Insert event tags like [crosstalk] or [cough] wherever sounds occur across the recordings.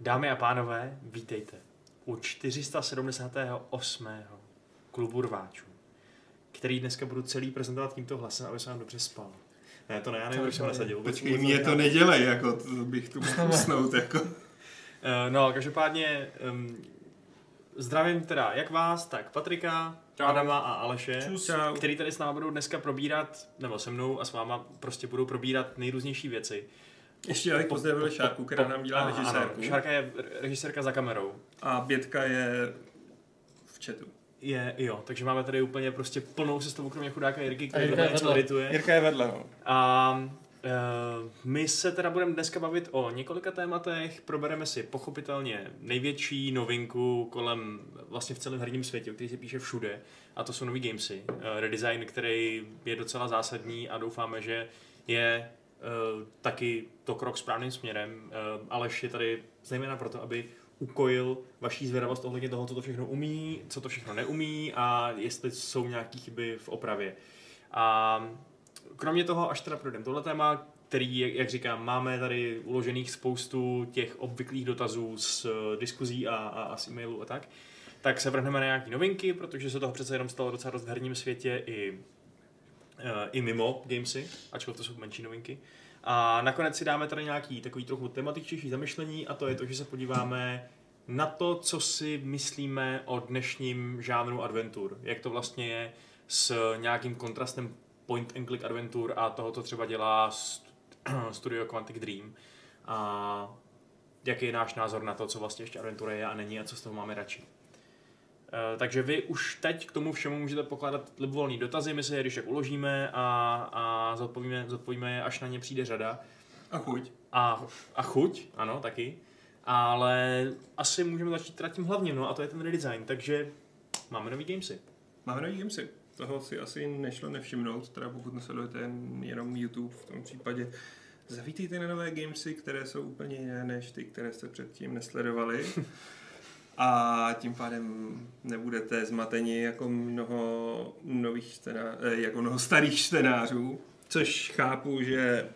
Dámy a pánové, vítejte u 478. klubu rváčů, který dneska budu celý prezentovat tímto hlasem, aby se vám dobře spal. Ne, to ne, já nevím, proč jsem nasadil. Počkej, mě to nedělej, jako to bych tu mohl [laughs] usnout, jako. Uh, no, každopádně um, zdravím teda jak vás, tak Patrika, Čau. Adama a Aleše. Čau. který tady s námi budou dneska probírat, nebo se mnou a s váma prostě budou probírat nejrůznější věci. Ještě abych Po- pozdravil po- Šárku, která nám dělá režisérku. Šárka je režisérka za kamerou. A Bětka je v chatu. Je, jo, takže máme tady úplně prostě plnou sestavu, kromě chudáka Jirky, který Jirka něco vedle. edituje. Jirka je vedle, no. A uh, my se teda budeme dneska bavit o několika tématech, probereme si pochopitelně největší novinku kolem vlastně v celém herním světě, o který se píše všude, a to jsou nový gamesy. Uh, redesign, který je docela zásadní a doufáme, že je taky to krok správným směrem. Uh, Aleš je tady zejména proto, aby ukojil vaší zvědavost ohledně toho, co to všechno umí, co to všechno neumí a jestli jsou nějaké chyby v opravě. A kromě toho, až teda projdeme tohle téma, který, jak- říkám, máme tady uložených spoustu těch obvyklých dotazů z eh, diskuzí a, a, a z e-mailů a tak, tak se vrhneme na nějaké novinky, protože se toho přece jenom stalo docela dost v herním světě i, eh, i mimo gamesy, ačkoliv to jsou menší novinky. A nakonec si dáme tady nějaký takový trochu tematičtější zamyšlení a to je to, že se podíváme na to, co si myslíme o dnešním žánru adventur. Jak to vlastně je s nějakým kontrastem point and click adventur a toho, co třeba dělá st- [clears throat] studio Quantic Dream. A jaký je náš názor na to, co vlastně ještě adventura je a není a co z toho máme radši. Eh, Takže vy už teď k tomu všemu můžete pokládat libovolný dotazy, my si je když tak uložíme a, a zodpovíme, zodpovíme je, až na ně přijde řada. A chuť. A, a chuť, ano, taky. Ale asi můžeme začít teda tím hlavním, no a to je ten redesign, takže máme nový gamesy. Máme nový gamesy. Toho si asi nešlo nevšimnout, teda pokud nesledujete jen- jenom YouTube v tom případě. Zavítejte na nové gamesy, které jsou úplně jiné než ty, které jste předtím nesledovali. [laughs] A tím pádem nebudete zmateni jako mnoho nových čtená, eh, jako mnoho starých čtenářů, což chápu, že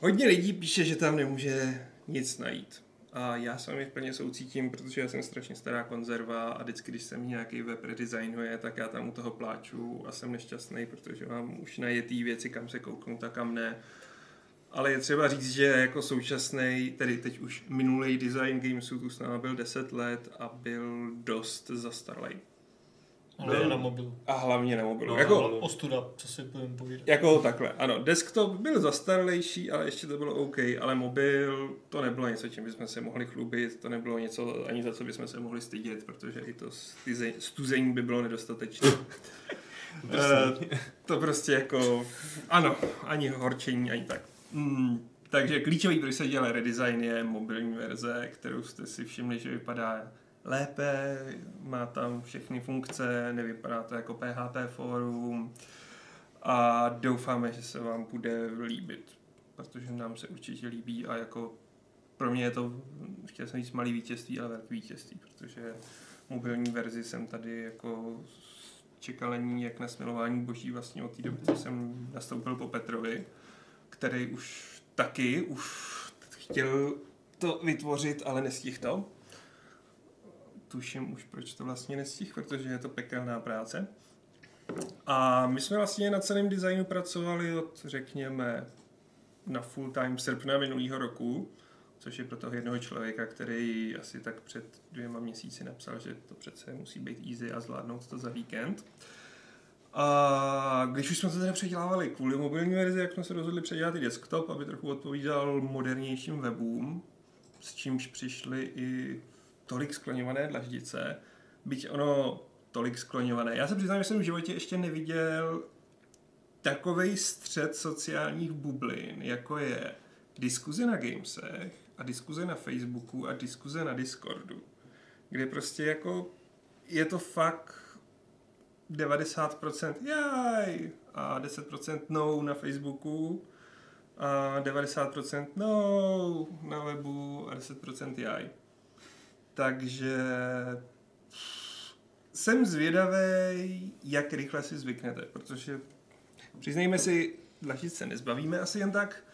hodně lidí píše, že tam nemůže nic najít. A já s vámi plně soucítím, protože já jsem strašně stará konzerva a vždycky, když se mi nějaký web redesignuje, tak já tam u toho pláču a jsem nešťastný, protože mám už najetý věci, kam se kouknout a kam ne. Ale je třeba říct, že jako současný, tedy teď už minulý design Gamesu tu s náma byl 10 let a byl dost zastaralý. Ale Byl- na mobilu. A hlavně na mobilu. No, jako, na. Ostuda, co si budeme povídat. jako takhle, ano, desktop byl zastaralejší, ale ještě to bylo OK, ale mobil to nebylo něco, čím bychom se mohli chlubit, to nebylo něco ani za co bychom se mohli stydět, protože i to stuzení by bylo nedostatečné. [laughs] Eh, to prostě jako, ano, ani horčení, ani tak. Mm, takže klíčový, když se dělá redesign, je mobilní verze, kterou jste si všimli, že vypadá lépe, má tam všechny funkce, nevypadá to jako PHP forum a doufáme, že se vám bude líbit, protože nám se určitě líbí a jako pro mě je to, chtěl jsem říct malý vítězství, ale velký vítězství, protože mobilní verzi jsem tady jako čekal na ní jak na smilování boží vlastně od té doby, co jsem nastoupil po Petrovi, který už taky už chtěl to vytvořit, ale nestihl to. Tuším už, proč to vlastně nestihl, protože je to pekelná práce. A my jsme vlastně na celém designu pracovali od, řekněme, na full time srpna minulého roku, což je pro toho jednoho člověka, který asi tak před dvěma měsíci napsal, že to přece musí být easy a zvládnout to za víkend. A když už jsme to teda předělávali kvůli mobilní verzi, jak jsme se rozhodli předělat i desktop, aby trochu odpovídal modernějším webům, s čímž přišly i tolik skloňované dlaždice, byť ono tolik skloňované. Já se přiznám, že jsem v životě ještě neviděl takovej střed sociálních bublin, jako je diskuze na gamesech a diskuze na Facebooku a diskuze na Discordu, kde prostě jako je to fakt 90% jaj a 10% no na Facebooku a 90% no na webu a 10% jaj. Takže jsem zvědavý, jak rychle si zvyknete, protože přiznejme si, dlaždic se nezbavíme asi jen tak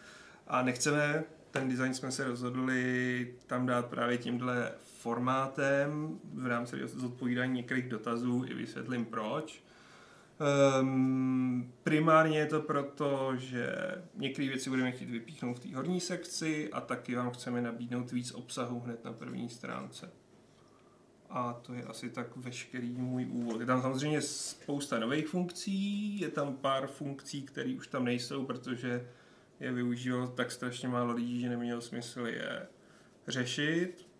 a nechceme ten design jsme se rozhodli tam dát právě tímhle formátem v rámci zodpovídání některých dotazů i vysvětlím proč. Um, primárně je to proto, že některé věci budeme chtít vypíchnout v té horní sekci a taky vám chceme nabídnout víc obsahu hned na první stránce. A to je asi tak veškerý můj úvod. Je tam samozřejmě spousta nových funkcí, je tam pár funkcí, které už tam nejsou, protože je využívalo tak strašně málo lidí, že nemělo smysl je řešit.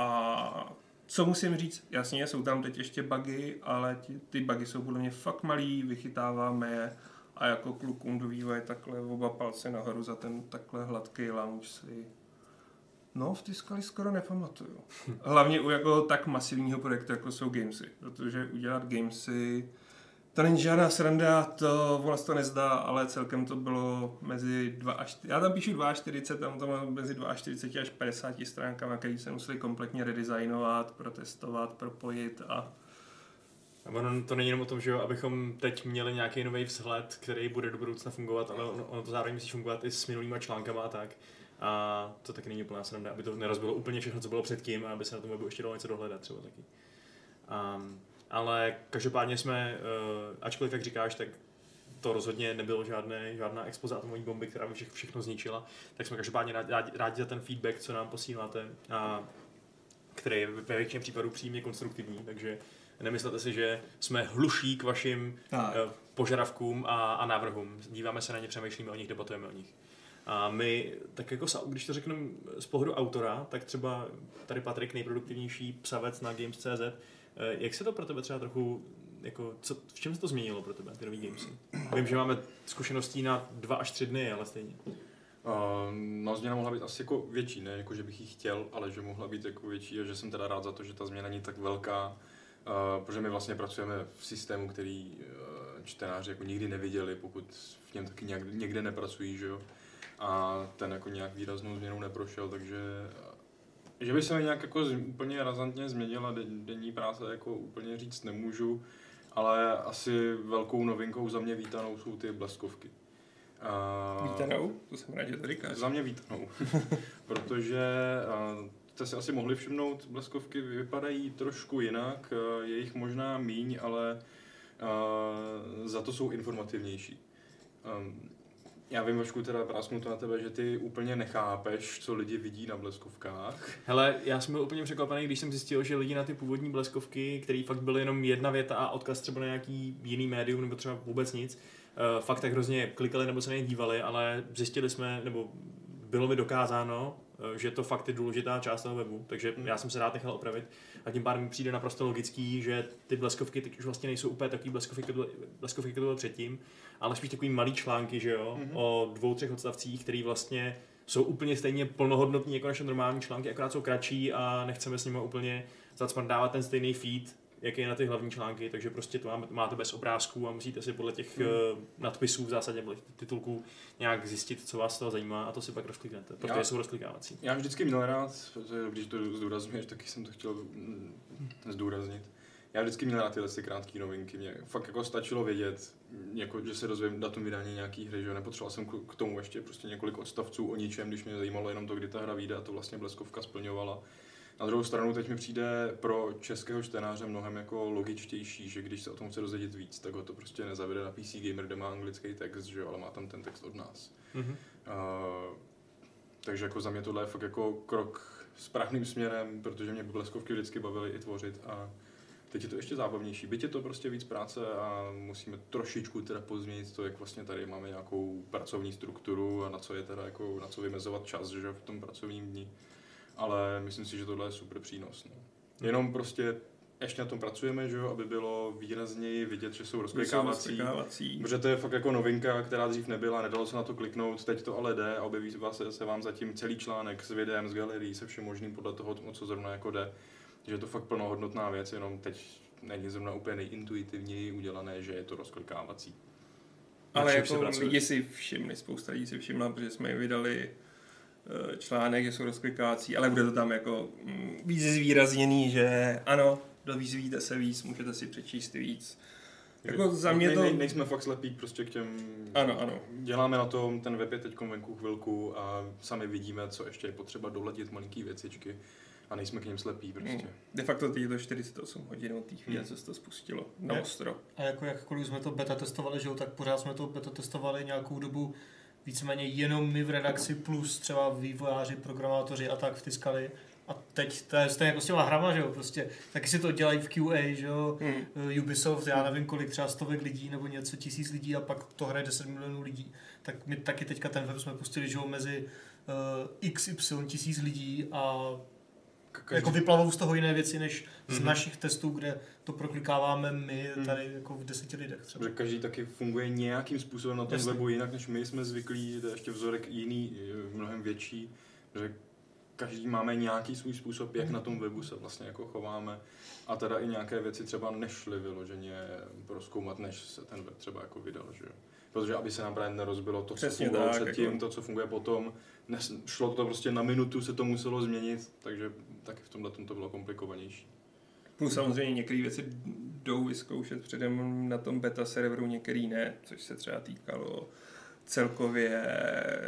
A co musím říct, jasně, jsou tam teď ještě bugy, ale ty, ty bugy jsou podle mě fakt malý, vychytáváme je a jako klukům do vývoje takhle oba palce nahoru za ten takhle hladký launch si No, v Tiskali skoro nepamatuju. [laughs] Hlavně u jako tak masivního projektu, jako jsou Gamesy. Protože udělat Gamesy, to není žádná sranda, to vlastně to nezdá, ale celkem to bylo mezi 2 až 4, já tam píšu 42, tam to mám mezi 42 až 50 stránkami, které se museli kompletně redesignovat, protestovat, propojit a a ono to není jenom o tom, že jo, abychom teď měli nějaký nový vzhled, který bude do budoucna fungovat, ale ono, ono to zároveň musí fungovat i s minulýma článkama a tak. A to taky není úplná sranda, aby to nerozbilo úplně všechno, co bylo předtím a aby se na tom webu ještě dalo něco dohledat třeba taky. Um, ale každopádně jsme, uh, ačkoliv jak říkáš, tak to rozhodně nebylo žádné, žádná expoze atomové bomby, která by všechno, všechno zničila, tak jsme každopádně rádi, rádi za ten feedback, co nám posíláte, a který je ve většině případů přímě konstruktivní, takže nemyslete si, že jsme hluší k vašim uh, požadavkům a, a návrhům. Díváme se na ně, přemýšlíme o nich, debatujeme o nich. A my, tak jako když to řeknu z pohledu autora, tak třeba tady Patrik, nejproduktivnější psavec na Games.cz, eh, jak se to pro tebe třeba trochu, jako, co, v čem se to změnilo pro tebe, ty nový Gamesy? Vím, že máme zkušeností na dva až tři dny, ale stejně. Uh, no změna mohla být asi jako větší, ne jako že bych ji chtěl, ale že mohla být jako větší a že jsem teda rád za to, že ta změna není tak velká, uh, protože my vlastně pracujeme v systému, který uh, čtenáři jako nikdy neviděli, pokud v něm taky nějak, někde nepracují, že jo a ten jako nějak výraznou změnou neprošel, takže že by se mi nějak jako úplně razantně změnila denní práce, jako úplně říct nemůžu, ale asi velkou novinkou za mě vítanou jsou ty bleskovky. Uh, vítanou? To jsem rád, že to říkáš. Za mě vítanou, [laughs] protože jste si asi mohli všimnout, bleskovky vypadají trošku jinak, je jich možná míň, ale za to jsou informativnější. Um, já vím, Vašku, teda prásknu to na tebe, že ty úplně nechápeš, co lidi vidí na bleskovkách. Hele, já jsem byl úplně překvapený, když jsem zjistil, že lidi na ty původní bleskovky, které fakt byly jenom jedna věta a odkaz třeba na nějaký jiný médium nebo třeba vůbec nic, uh, fakt tak hrozně klikali nebo se na ně dívali, ale zjistili jsme, nebo bylo mi dokázáno, Eh, že to fakt je důležitá část toho webu, takže hmm. já jsem se rád nechal opravit a tím pádem mi přijde naprosto logický, že ty bleskovky teď už vlastně nejsou úplně takový bleskovky, jako bleskovky, jako to bylo předtím, ale spíš takový malý články, že jo, hmm. o dvou, třech odstavcích, který vlastně jsou úplně stejně plnohodnotní jako naše normální články, akorát jsou kratší a nechceme s nimi úplně zacmrdávat ten stejný feed, jak je na ty hlavní články, takže prostě to máte bez obrázků a musíte si podle těch hmm. uh, nadpisů v zásadě, titulků nějak zjistit, co vás toho zajímá a to si pak rozkliknete, protože já, jsou rozklikávací. Já vždycky měl rád, protože když to zdůrazňuješ, taky jsem to chtěl mm, zdůraznit. Já vždycky měl rád tyhle ty krátké novinky. Mě fakt jako stačilo vědět, jako, že se dozvím datum vydání nějaký hry, že nepotřeboval jsem k tomu ještě prostě několik odstavců o ničem, když mě zajímalo jenom to, kdy ta hra vyjde a to vlastně bleskovka splňovala. Na druhou stranu teď mi přijde pro českého čtenáře mnohem jako logičtější, že když se o tom chce dozvědět víc, tak ho to prostě nezavede na PC Gamer, kde má anglický text, že jo, ale má tam ten text od nás. Mm-hmm. Uh, takže jako za mě tohle je fakt jako krok správným směrem, protože mě bleskovky vždycky bavily i tvořit a teď je to ještě zábavnější. Byť je to prostě víc práce a musíme trošičku teda pozměnit to, jak vlastně tady máme nějakou pracovní strukturu a na co je teda jako, na co vymezovat čas, že v tom pracovním dní ale myslím si, že tohle je super přínos. No. Jenom prostě ještě na tom pracujeme, že jo, aby bylo výrazněji vidět, že jsou rozklikávací, protože to je fakt jako novinka, která dřív nebyla, nedalo se na to kliknout, teď to ale jde a objeví vás, se vám zatím celý článek s videem, s galerií, se všem možným podle toho, o co zrovna jako jde. Že je to fakt plnohodnotná věc, jenom teď není zrovna úplně nejintuitivněji udělané, že je to rozklikávací. Ale jako lidi si všimli, spousta lidí si všimla, protože jsme je vydali článek, že jsou rozklikávací, ale bude to tam jako mm, víc zvýrazněný, že ano, dozvíte se víc, můžete si přečíst víc. Jako za mě to- Ne, nejsme fakt slepí prostě k těm... Ano, ano. Děláme na tom, ten web je teď venku chvilku a sami vidíme, co ještě je potřeba doladit, malinký věcičky a nejsme k ním slepí prostě. Hmm. De facto teď je to 48 hodin od té chvíle, Hmm. co se to spustilo na ostro. A jako jakkoliv jsme to beta testovali, že jo, tak pořád jsme to beta testovali nějakou dobu víceméně jenom my v redakci plus třeba vývojáři, programátoři a tak vtiskali. A teď to je stejně jako s těma hrama, že jo, prostě taky si to dělají v QA, že jo, Hmm. Eh, Ubisoft, já nevím kolik, třeba stovek lidí nebo něco, tisíc lidí a pak to hraje 10 milionů lidí. Tak my taky teďka ten web jsme pustili, že jo, mezi uh, XY tisíc lidí a Každý, jako vyplavou z toho jiné věci, než z Mhm. našich testů, kde to proklikáváme my Mhm. tady jako v deseti lidech třeba. že každý taky funguje nějakým způsobem na tom Jasně. webu jinak, než my jsme zvyklí, to je ještě vzorek jiný, mnohem větší, že každý máme nějaký svůj způsob, jak na tom webu se vlastně jako chováme a teda i nějaké věci třeba nešly vyloženě proskoumat, než se ten web třeba jako vydal, že jo. Protože aby se nám právě nerozbilo to, co Přesně fungovalo tak, předtím, jako. to, co funguje potom, nes, šlo to prostě na minutu, se to muselo změnit, takže taky v tomhle tom to bylo komplikovanější. Plus samozřejmě některé věci jdou vyzkoušet předem na tom beta serveru, některé ne, což se třeba týkalo celkově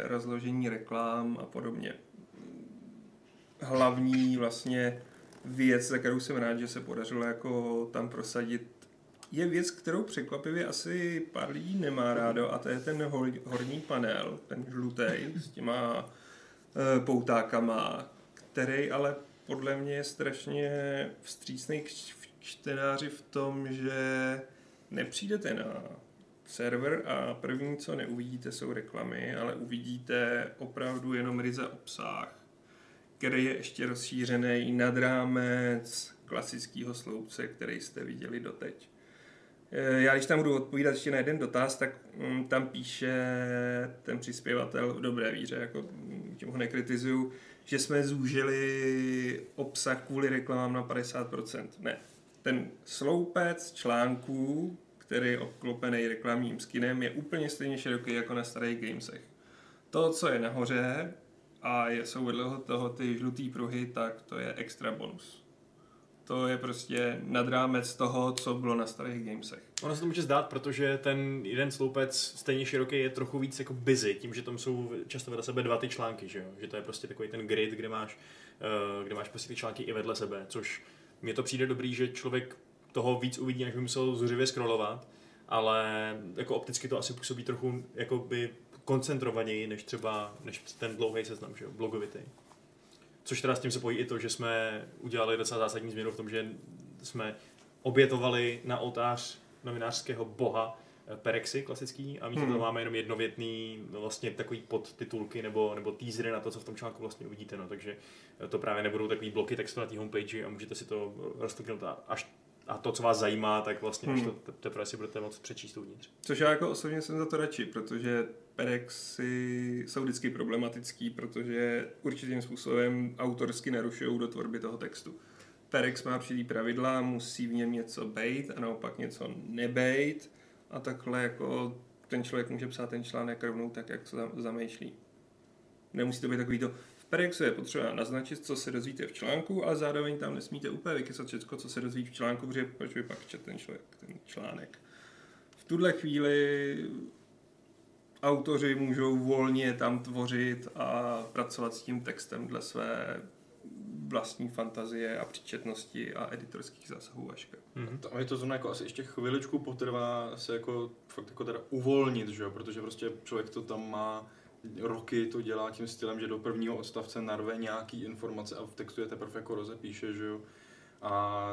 rozložení reklám a podobně. Hlavní vlastně věc, za kterou jsem rád, že se podařilo jako tam prosadit, je věc, kterou překvapivě asi pár lidí nemá rádo a to je ten hor, horní panel, ten žlutý s těma e, poutákama, který ale podle mě je strašně vstřícný k čtenáři v tom, že nepřijdete na server a první, co neuvidíte, jsou reklamy, ale uvidíte opravdu jenom ryze obsah, který je ještě rozšířený nad rámec klasického sloupce, který jste viděli doteď. Já když tam budu odpovídat ještě na jeden dotaz, tak mm, tam píše ten přispěvatel v dobré víře, jako mm, tím ho nekritizuju, že jsme zúžili obsah kvůli reklamám na 50%. Ne. Ten sloupec článků, který je obklopený reklamním skinem, je úplně stejně široký jako na starých gamesech. To, co je nahoře a je, jsou vedle toho ty žlutý pruhy, tak to je extra bonus. To je prostě nad rámec toho, co bylo na starých gamesech. Ono se to může zdát, protože ten jeden sloupec stejně široký je trochu víc jako busy, tím, že tam jsou často vedle sebe dva ty články, že jo? Že to je prostě takový ten grid, kde máš, eh, kde máš prostě ty články i vedle sebe, což mně to přijde dobrý, že člověk toho víc uvidí, než by musel zuřivě scrollovat, ale jako opticky to asi působí trochu jakoby koncentrovaněji, než třeba než ten dlouhý seznam, že jo? blogovitý. Což teda s tím se pojí i to, že jsme udělali docela zásadní změnu v tom, že jsme obětovali na oltář novinářského boha eh, Perexy klasický a místo Hmm. toho máme jenom jednovětný no, vlastně takový podtitulky nebo, nebo teasery na to, co v tom článku vlastně uvidíte, no, takže eh, to právě nebudou takový bloky textu na té homepage a můžete si to rozkliknout a, až a to, co vás zajímá, tak vlastně až Hmm. to te- teprve si budete moct přečíst uvnitř. Což já jako osobně jsem za to radši, protože perexy jsou vždycky problematický, protože určitým způsobem autorsky narušují do tvorby toho textu. Perex má určitý pravidla, musí v něm něco bejt a naopak něco nebejt a takhle jako ten člověk může psát ten článek rovnou tak, jak se zam- zamýšlí. Nemusí to být takový to, v Perexu je potřeba naznačit, co se dozvíte v článku, ale zároveň tam nesmíte úplně vykysat všechno, co se dozví v článku, protože proč by pak čet ten člověk ten článek. V tuhle chvíli autoři můžou volně tam tvořit a pracovat s tím textem dle své vlastní fantazie a příčetnosti a editorských zásahů Vaška. Mhm. Tam je to zrovna jako asi ještě chviličku potrvá se jako fakt jako teda uvolnit, že jo? protože prostě člověk to tam má roky to dělá tím stylem, že do prvního odstavce narve nějaký informace a v textu je teprve jako rozepíše, že jo. A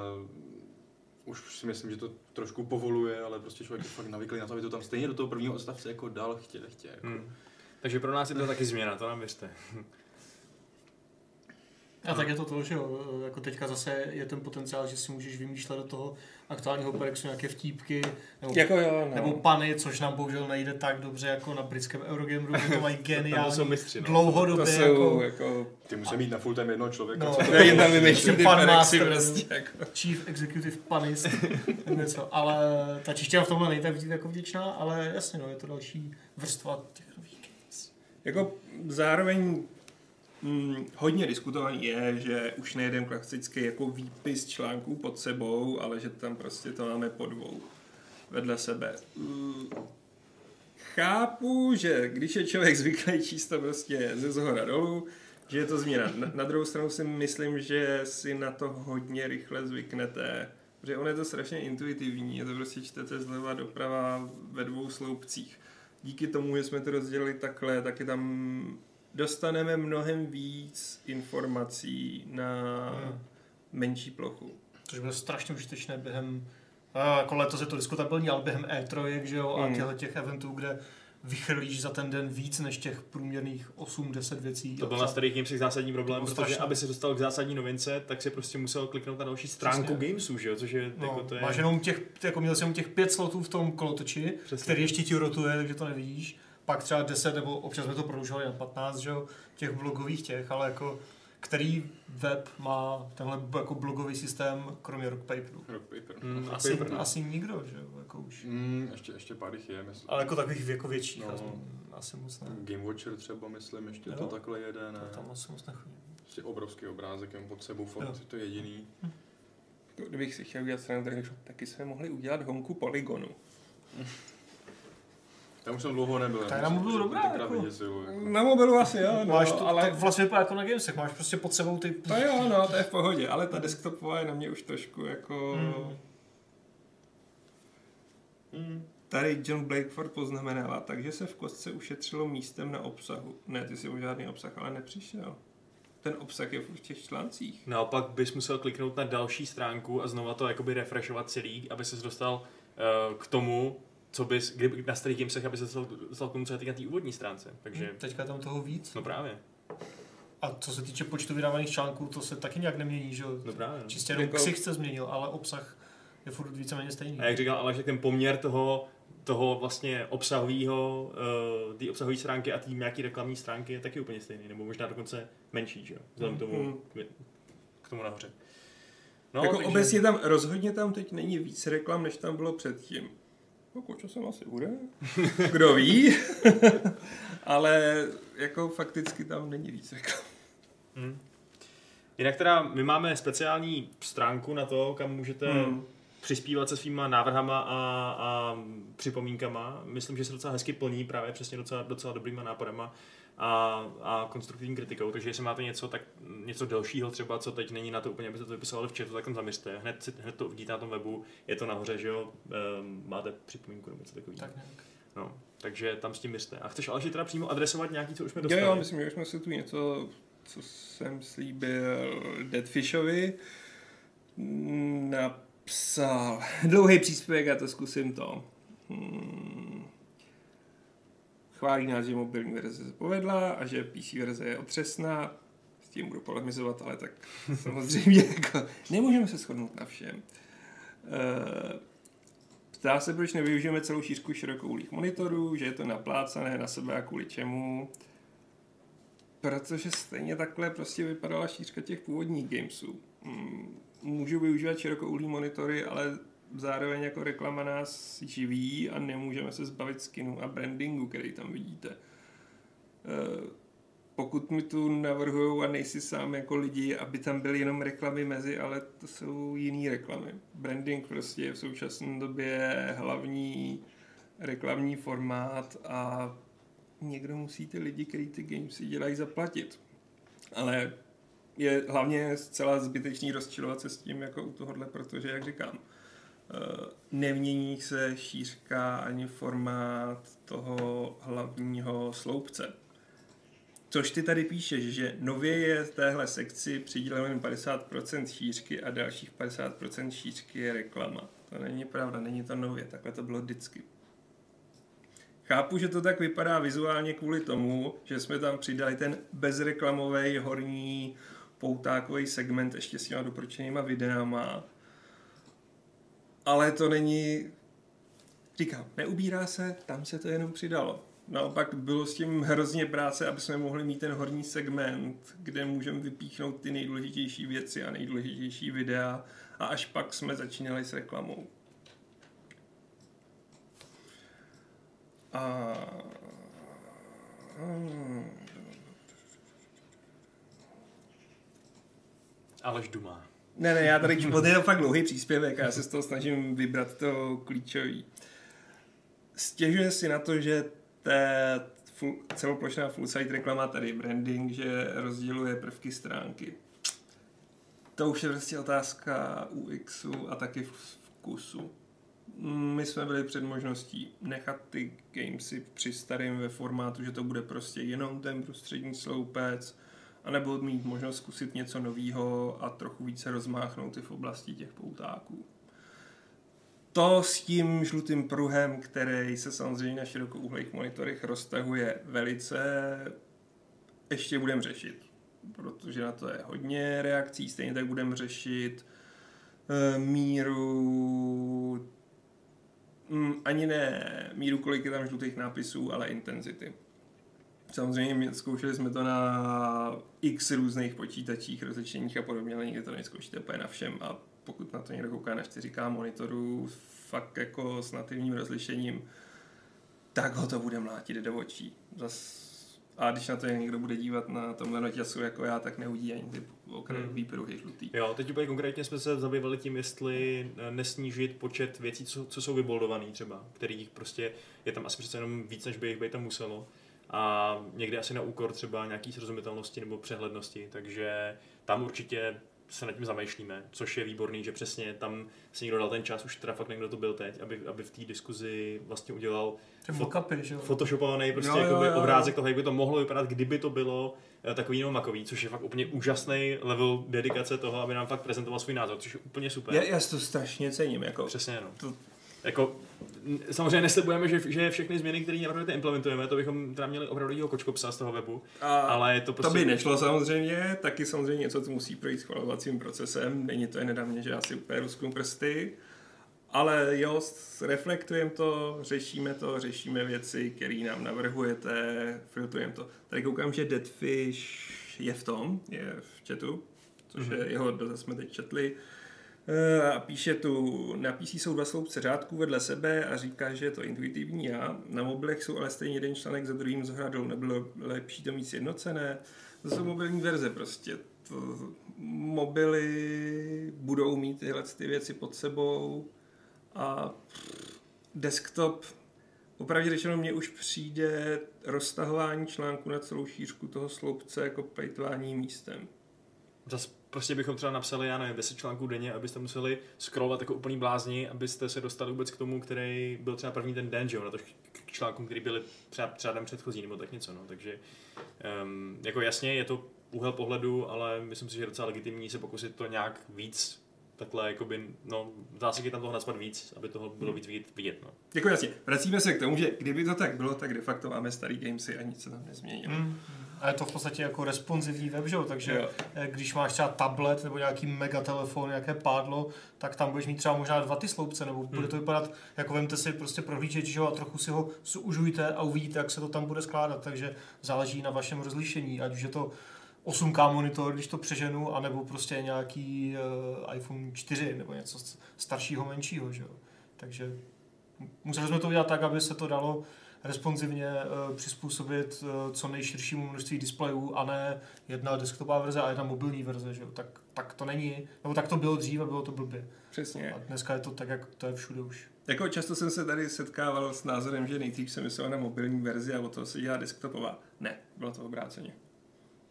už si myslím, že to trošku povoluje, ale prostě člověk je fakt navyklý na to, aby to tam stejně do toho prvního odstavce jako dal chtě, nechtě. Jako. Hmm. Takže pro nás je to taky změna, to nám věřte. A tak je to to, že jo, jako teďka zase je ten potenciál, že si můžeš vymýšlet do toho aktuálního Perexu nějaké vtípky, nebo, Jako jo, no. nebo pany, což nám bohužel nejde tak dobře jako na britském Eurogameru, kde to mají [laughs] [laughs] geniální, jsou mistři, no. to dlouhodobě jsou jako jako... Ty musí mít na full time jednoho člověka. No. co to jim tam vymýšlím ty Pan perexy master. prostě [laughs] jako. chief executive panist, něco. Ale ta čeština v tomhle není tak jako vděčná, ale jasně, no, je to další vrstva těch nových games. Jako zároveň hm, hodně diskutovaný je, že už nejedem klasický jako výpis článků pod sebou, ale že tam prostě to máme po dvou. vedle sebe. Mm, Chápu, že když je člověk zvyklý číst to prostě ze zhora dolů, že je to změna. Na, na druhou stranu si myslím, že si na to hodně rychle zvyknete, protože on je to strašně intuitivní, je to prostě čtete zleva doprava ve dvou sloupcích. Díky tomu, že jsme to rozdělili takhle, taky tam dostaneme mnohem víc informací na Hmm. menší plochu. Což bylo strašně užitečné během, a jako letos je to diskutabilní, ale během E3, že jo, a Mm. těchto těch eventů, kde vychrlíš za ten den víc než těch průměrných 8-10 věcí. To byl na starých Gamesech zásadní problém, protože strašné. aby se dostal k zásadní novince, tak si prostě musel kliknout na další stránku Přesně. Gamesu, že jo? Což je, No, jako to je... Máš jenom těch, jako měl jsem jenom těch pět slotů v tom kolotoči, Přesně. který ještě ti rotuje, takže to nevidíš. Pak třeba 10, nebo občas jsme to prodlužovali na 15, že jo, těch blogových těch, ale jako který web má tenhle jako blogový systém, kromě Rock Paperu? Rock paper. Hmm, Asi, paper, no. asi nikdo, že jo, jako už. Mm, ještě, ještě pár jich je, myslím. Ale jako takových jako větších, No. asi, asi moc ne. Game Watcher třeba, myslím, ještě Jo. to takhle jede, ne? Tam asi moc nechodí. Prostě obrovský obrázek, jen pod sebou, fakt Jo. to je jediný. Kdybych si chtěl udělat stranu, tak taky jsme mohli udělat honku polygonu. [laughs] Tam už jsem dlouho nebyl. Ta je já na mobilu že dobrá, jako. jako. Na mobilu asi jo, no, máš to, ale... tak vlastně vypadá jako na Gamesech, máš prostě pod sebou ty... To jo, no, to je v pohodě, ale ta desktopová je na mě už trošku jako... Hmm. Hmm. Tady John Blakeford poznamenala, takže se v kostce ušetřilo místem na obsahu. Ne, ty si o žádný obsah ale nepřišel. Ten obsah je v těch článcích. Naopak bys musel kliknout na další stránku a znova to jakoby refreshovat celý, aby ses dostal uh, k tomu, co bys, kdyby na starých Gamesech, aby se dostal, dostal k tomu, co je teď na té úvodní stránce. Takže, Teďka je tam toho víc. no právě, A co se týče počtu vydávaných článků, to se taky nějak nemění, že jo? no právě. No. Čistě jenom Jako- ksich se změnil, ale obsah je furt víceméně stejný. A jak říkal Aleš, tak ten poměr toho, toho vlastně obsahového, uh, té obsahové stránky a té nějaký reklamní stránky je taky úplně stejný, nebo možná dokonce menší, že jo? Vzhledem k tomu, Mhm. k tomu nahoře. No, jako takže... obecně tam, rozhodně tam teď není víc reklam, než tam bylo předtím. Jako časem asi bude. [laughs] Kdo ví. [laughs] Ale jako fakticky tam není víc reklam. Hmm. Jinak teda my máme speciální stránku na to, kam můžete Hmm. přispívat se svýma návrhama a, a připomínkama. Myslím, že se docela hezky plní právě přesně docela, docela dobrýma nápadama a, a konstruktivní kritikou, takže jestli máte něco, tak něco delšího třeba, co teď není na to úplně, abyste to vypisovali v chatu, tak tam zaměřte. Hned, si, hned to vidíte na tom webu, je to nahoře, že jo, um, máte připomínku nebo něco takového. Tak nějak. No, takže tam s tím měřte. A chceš ale teda přímo adresovat nějaký, co už jsme Jo, dostali? jo, myslím, že už jsme si tu něco, co jsem slíbil Deadfishovi, napsal dlouhý příspěvek a to zkusím to. Hmm. Chválí nás, že mobilní verze se povedla a že PC verze je otřesná. S tím budu polemizovat, ale tak [laughs] samozřejmě jako nemůžeme se shodnout na všem. Eh, Ptá se, proč nevyužijeme celou šířku širokoulých monitorů, že je to naplácané na sebe a kvůli čemu. Protože stejně takhle prostě vypadala šířka těch původních gamesů. Mm, Můžu využívat širokoulý monitory, ale zároveň jako reklama nás živí a nemůžeme se zbavit skinu a brandingu, který tam vidíte. Eh, Pokud mi tu navrhují a nejsi sám jako lidi, aby tam byly jenom reklamy mezi, ale to jsou jiný reklamy. Branding prostě je v současné době hlavní reklamní formát a někdo musí ty lidi, kteří ty gamesy dělají, zaplatit. Ale je hlavně zcela zbytečný rozčilovat se s tím jako u tohohle, protože, jak říkám, nemění se šířka ani formát toho hlavního sloupce. Což ty tady píšeš, že nově je v téhle sekci přiděleno jen 50% šířky a dalších 50% šířky je reklama. To není pravda, není to nově, takhle to bylo vždycky. Chápu, že to tak vypadá vizuálně kvůli tomu, že jsme tam přidali ten bezreklamový horní poutákový segment ještě s těma doporučenýma videama. Ale to není... Říkám, neubírá se, tam se to jenom přidalo. Naopak bylo s tím hrozně práce, aby jsme mohli mít ten horní segment, kde můžeme vypíchnout ty nejdůležitější věci a nejdůležitější videa a až pak jsme začínali s reklamou. A... Aleš Duma. Ne, ne, já tady, je to fakt dlouhý příspěvek a já se z toho snažím vybrat to klíčový. Stěžuje si na to, že té full, celoplošná full site reklama tady branding, že rozděluje prvky stránky. To už je prostě otázka UXu a taky vkusu. My jsme byli před možností nechat ty gamesy při starém ve formátu, že to bude prostě jenom ten prostřední sloupec, anebo mít možnost zkusit něco nového a trochu více rozmáchnout i v oblasti těch poutáků. To s tím žlutým pruhem, který se samozřejmě na širokouhlých monitorech roztahuje velice, ještě budeme řešit, protože na to je hodně reakcí, stejně tak budeme řešit e, míru mm, ani ne míru, kolik je tam žlutých nápisů, ale intenzity. Samozřejmě zkoušeli jsme to na x různých počítačích, rozličeních a podobně, ale nikdy to nezkoušíte úplně na všem a pokud na to někdo kouká na 4K monitoru, fakt jako s nativním rozlišením, tak ho to bude mlátit do očí. Zas a když na to někdo bude dívat na tomhle noťasu jako já, tak neudí ani ty okrajový hmm. pruhy žlutý. Jo, teď úplně konkrétně jsme se zabývali tím, jestli eh, nesnížit počet věcí, co, co jsou vyboldované třeba, kterých prostě je tam asi přece jenom víc, než by jich být tam muselo a někdy asi na úkor třeba nějaký srozumitelnosti nebo přehlednosti, takže tam určitě se nad tím zamýšlíme, což je výborný, že přesně tam si někdo dal ten čas, už teda fakt někdo to byl teď, aby, aby v té diskuzi vlastně udělal fo- že jo? photoshopovaný prostě jo, jo, jo. obrázek toho, jak by to mohlo vypadat, kdyby to bylo eh, takový nebo makový, což je fakt úplně úžasný level dedikace toho, aby nám fakt prezentoval svůj názor, což je úplně super. Já, já to strašně cením. Jako, Přesně, no. To, jako, samozřejmě neslibujeme, že, že všechny změny, které navrhujete, implementujeme, to bychom teda měli opravdu kočkopsa z toho webu, a ale je to prostě... To by nešlo samozřejmě, taky samozřejmě něco, co musí projít schvalovacím procesem, není to jen na mě, že já si úplně rusknu prsty, ale jo, reflektujeme to, řešíme to, řešíme věci, které nám navrhujete, filtrujeme to. Tady koukám, že Deadfish je v tom, je v chatu, což mm-hmm. je jeho dotaz jsme teď četli. Eh, a píše tu, na PC jsou dva sloupce řádků vedle sebe a říká, že je to intuitivní a na mobilech jsou ale stejně jeden článek za druhým zhradou. Nebylo lepší to mít sjednocené? To jsou mobilní verze prostě. To, mobily budou mít tyhle ty věci pod sebou a desktop Opravdu řečeno, mně už přijde roztahování článku na celou šířku toho sloupce jako plejtvání místem. Zas prostě bychom třeba napsali, já nevím, 10 článků denně, abyste museli scrollovat jako úplný blázni, abyste se dostali vůbec k tomu, který byl třeba první ten den, že jo, na to k článkům, který byly třeba, třeba den předchozí, nebo tak něco, no, takže um, jako jasně je to úhel pohledu, ale myslím si, že je docela legitimní se pokusit to nějak víc takhle, jakoby, no, zásadně tam toho naspat víc, aby toho bylo víc vidět. vidět no. Jako jasně, vracíme se k tomu, že kdyby to tak bylo, tak de facto máme starý gamesy a nic se tam nezměnilo. Mm. A je to v podstatě jako responsivní web, že? takže jo. Eh, když máš třeba tablet nebo nějaký megatelefon, nějaké pádlo, tak tam budeš mít třeba možná dva ty sloupce, nebo bude to hmm. vypadat, jako vemte si prostě prohlížeč, že a trochu si ho zužujte a uvidíte, jak se to tam bude skládat, takže záleží na vašem rozlišení, ať už je to 8K monitor, když to přeženu, anebo prostě nějaký uh, iPhone 4 nebo něco staršího, menšího, že jo. Takže museli jsme to udělat tak, aby se to dalo responsivně uh, přizpůsobit uh, co nejširšímu množství displejů a ne jedna desktopová verze a jedna mobilní verze, že jo? Tak, tak to není, nebo tak to bylo dřív a bylo to blbě. Přesně. A dneska je to tak, jak to je všude už. Jako často jsem se tady setkával s názorem, že nejdřív se myslel na mobilní verzi a o toho se dělá desktopová. Ne, bylo to obráceně.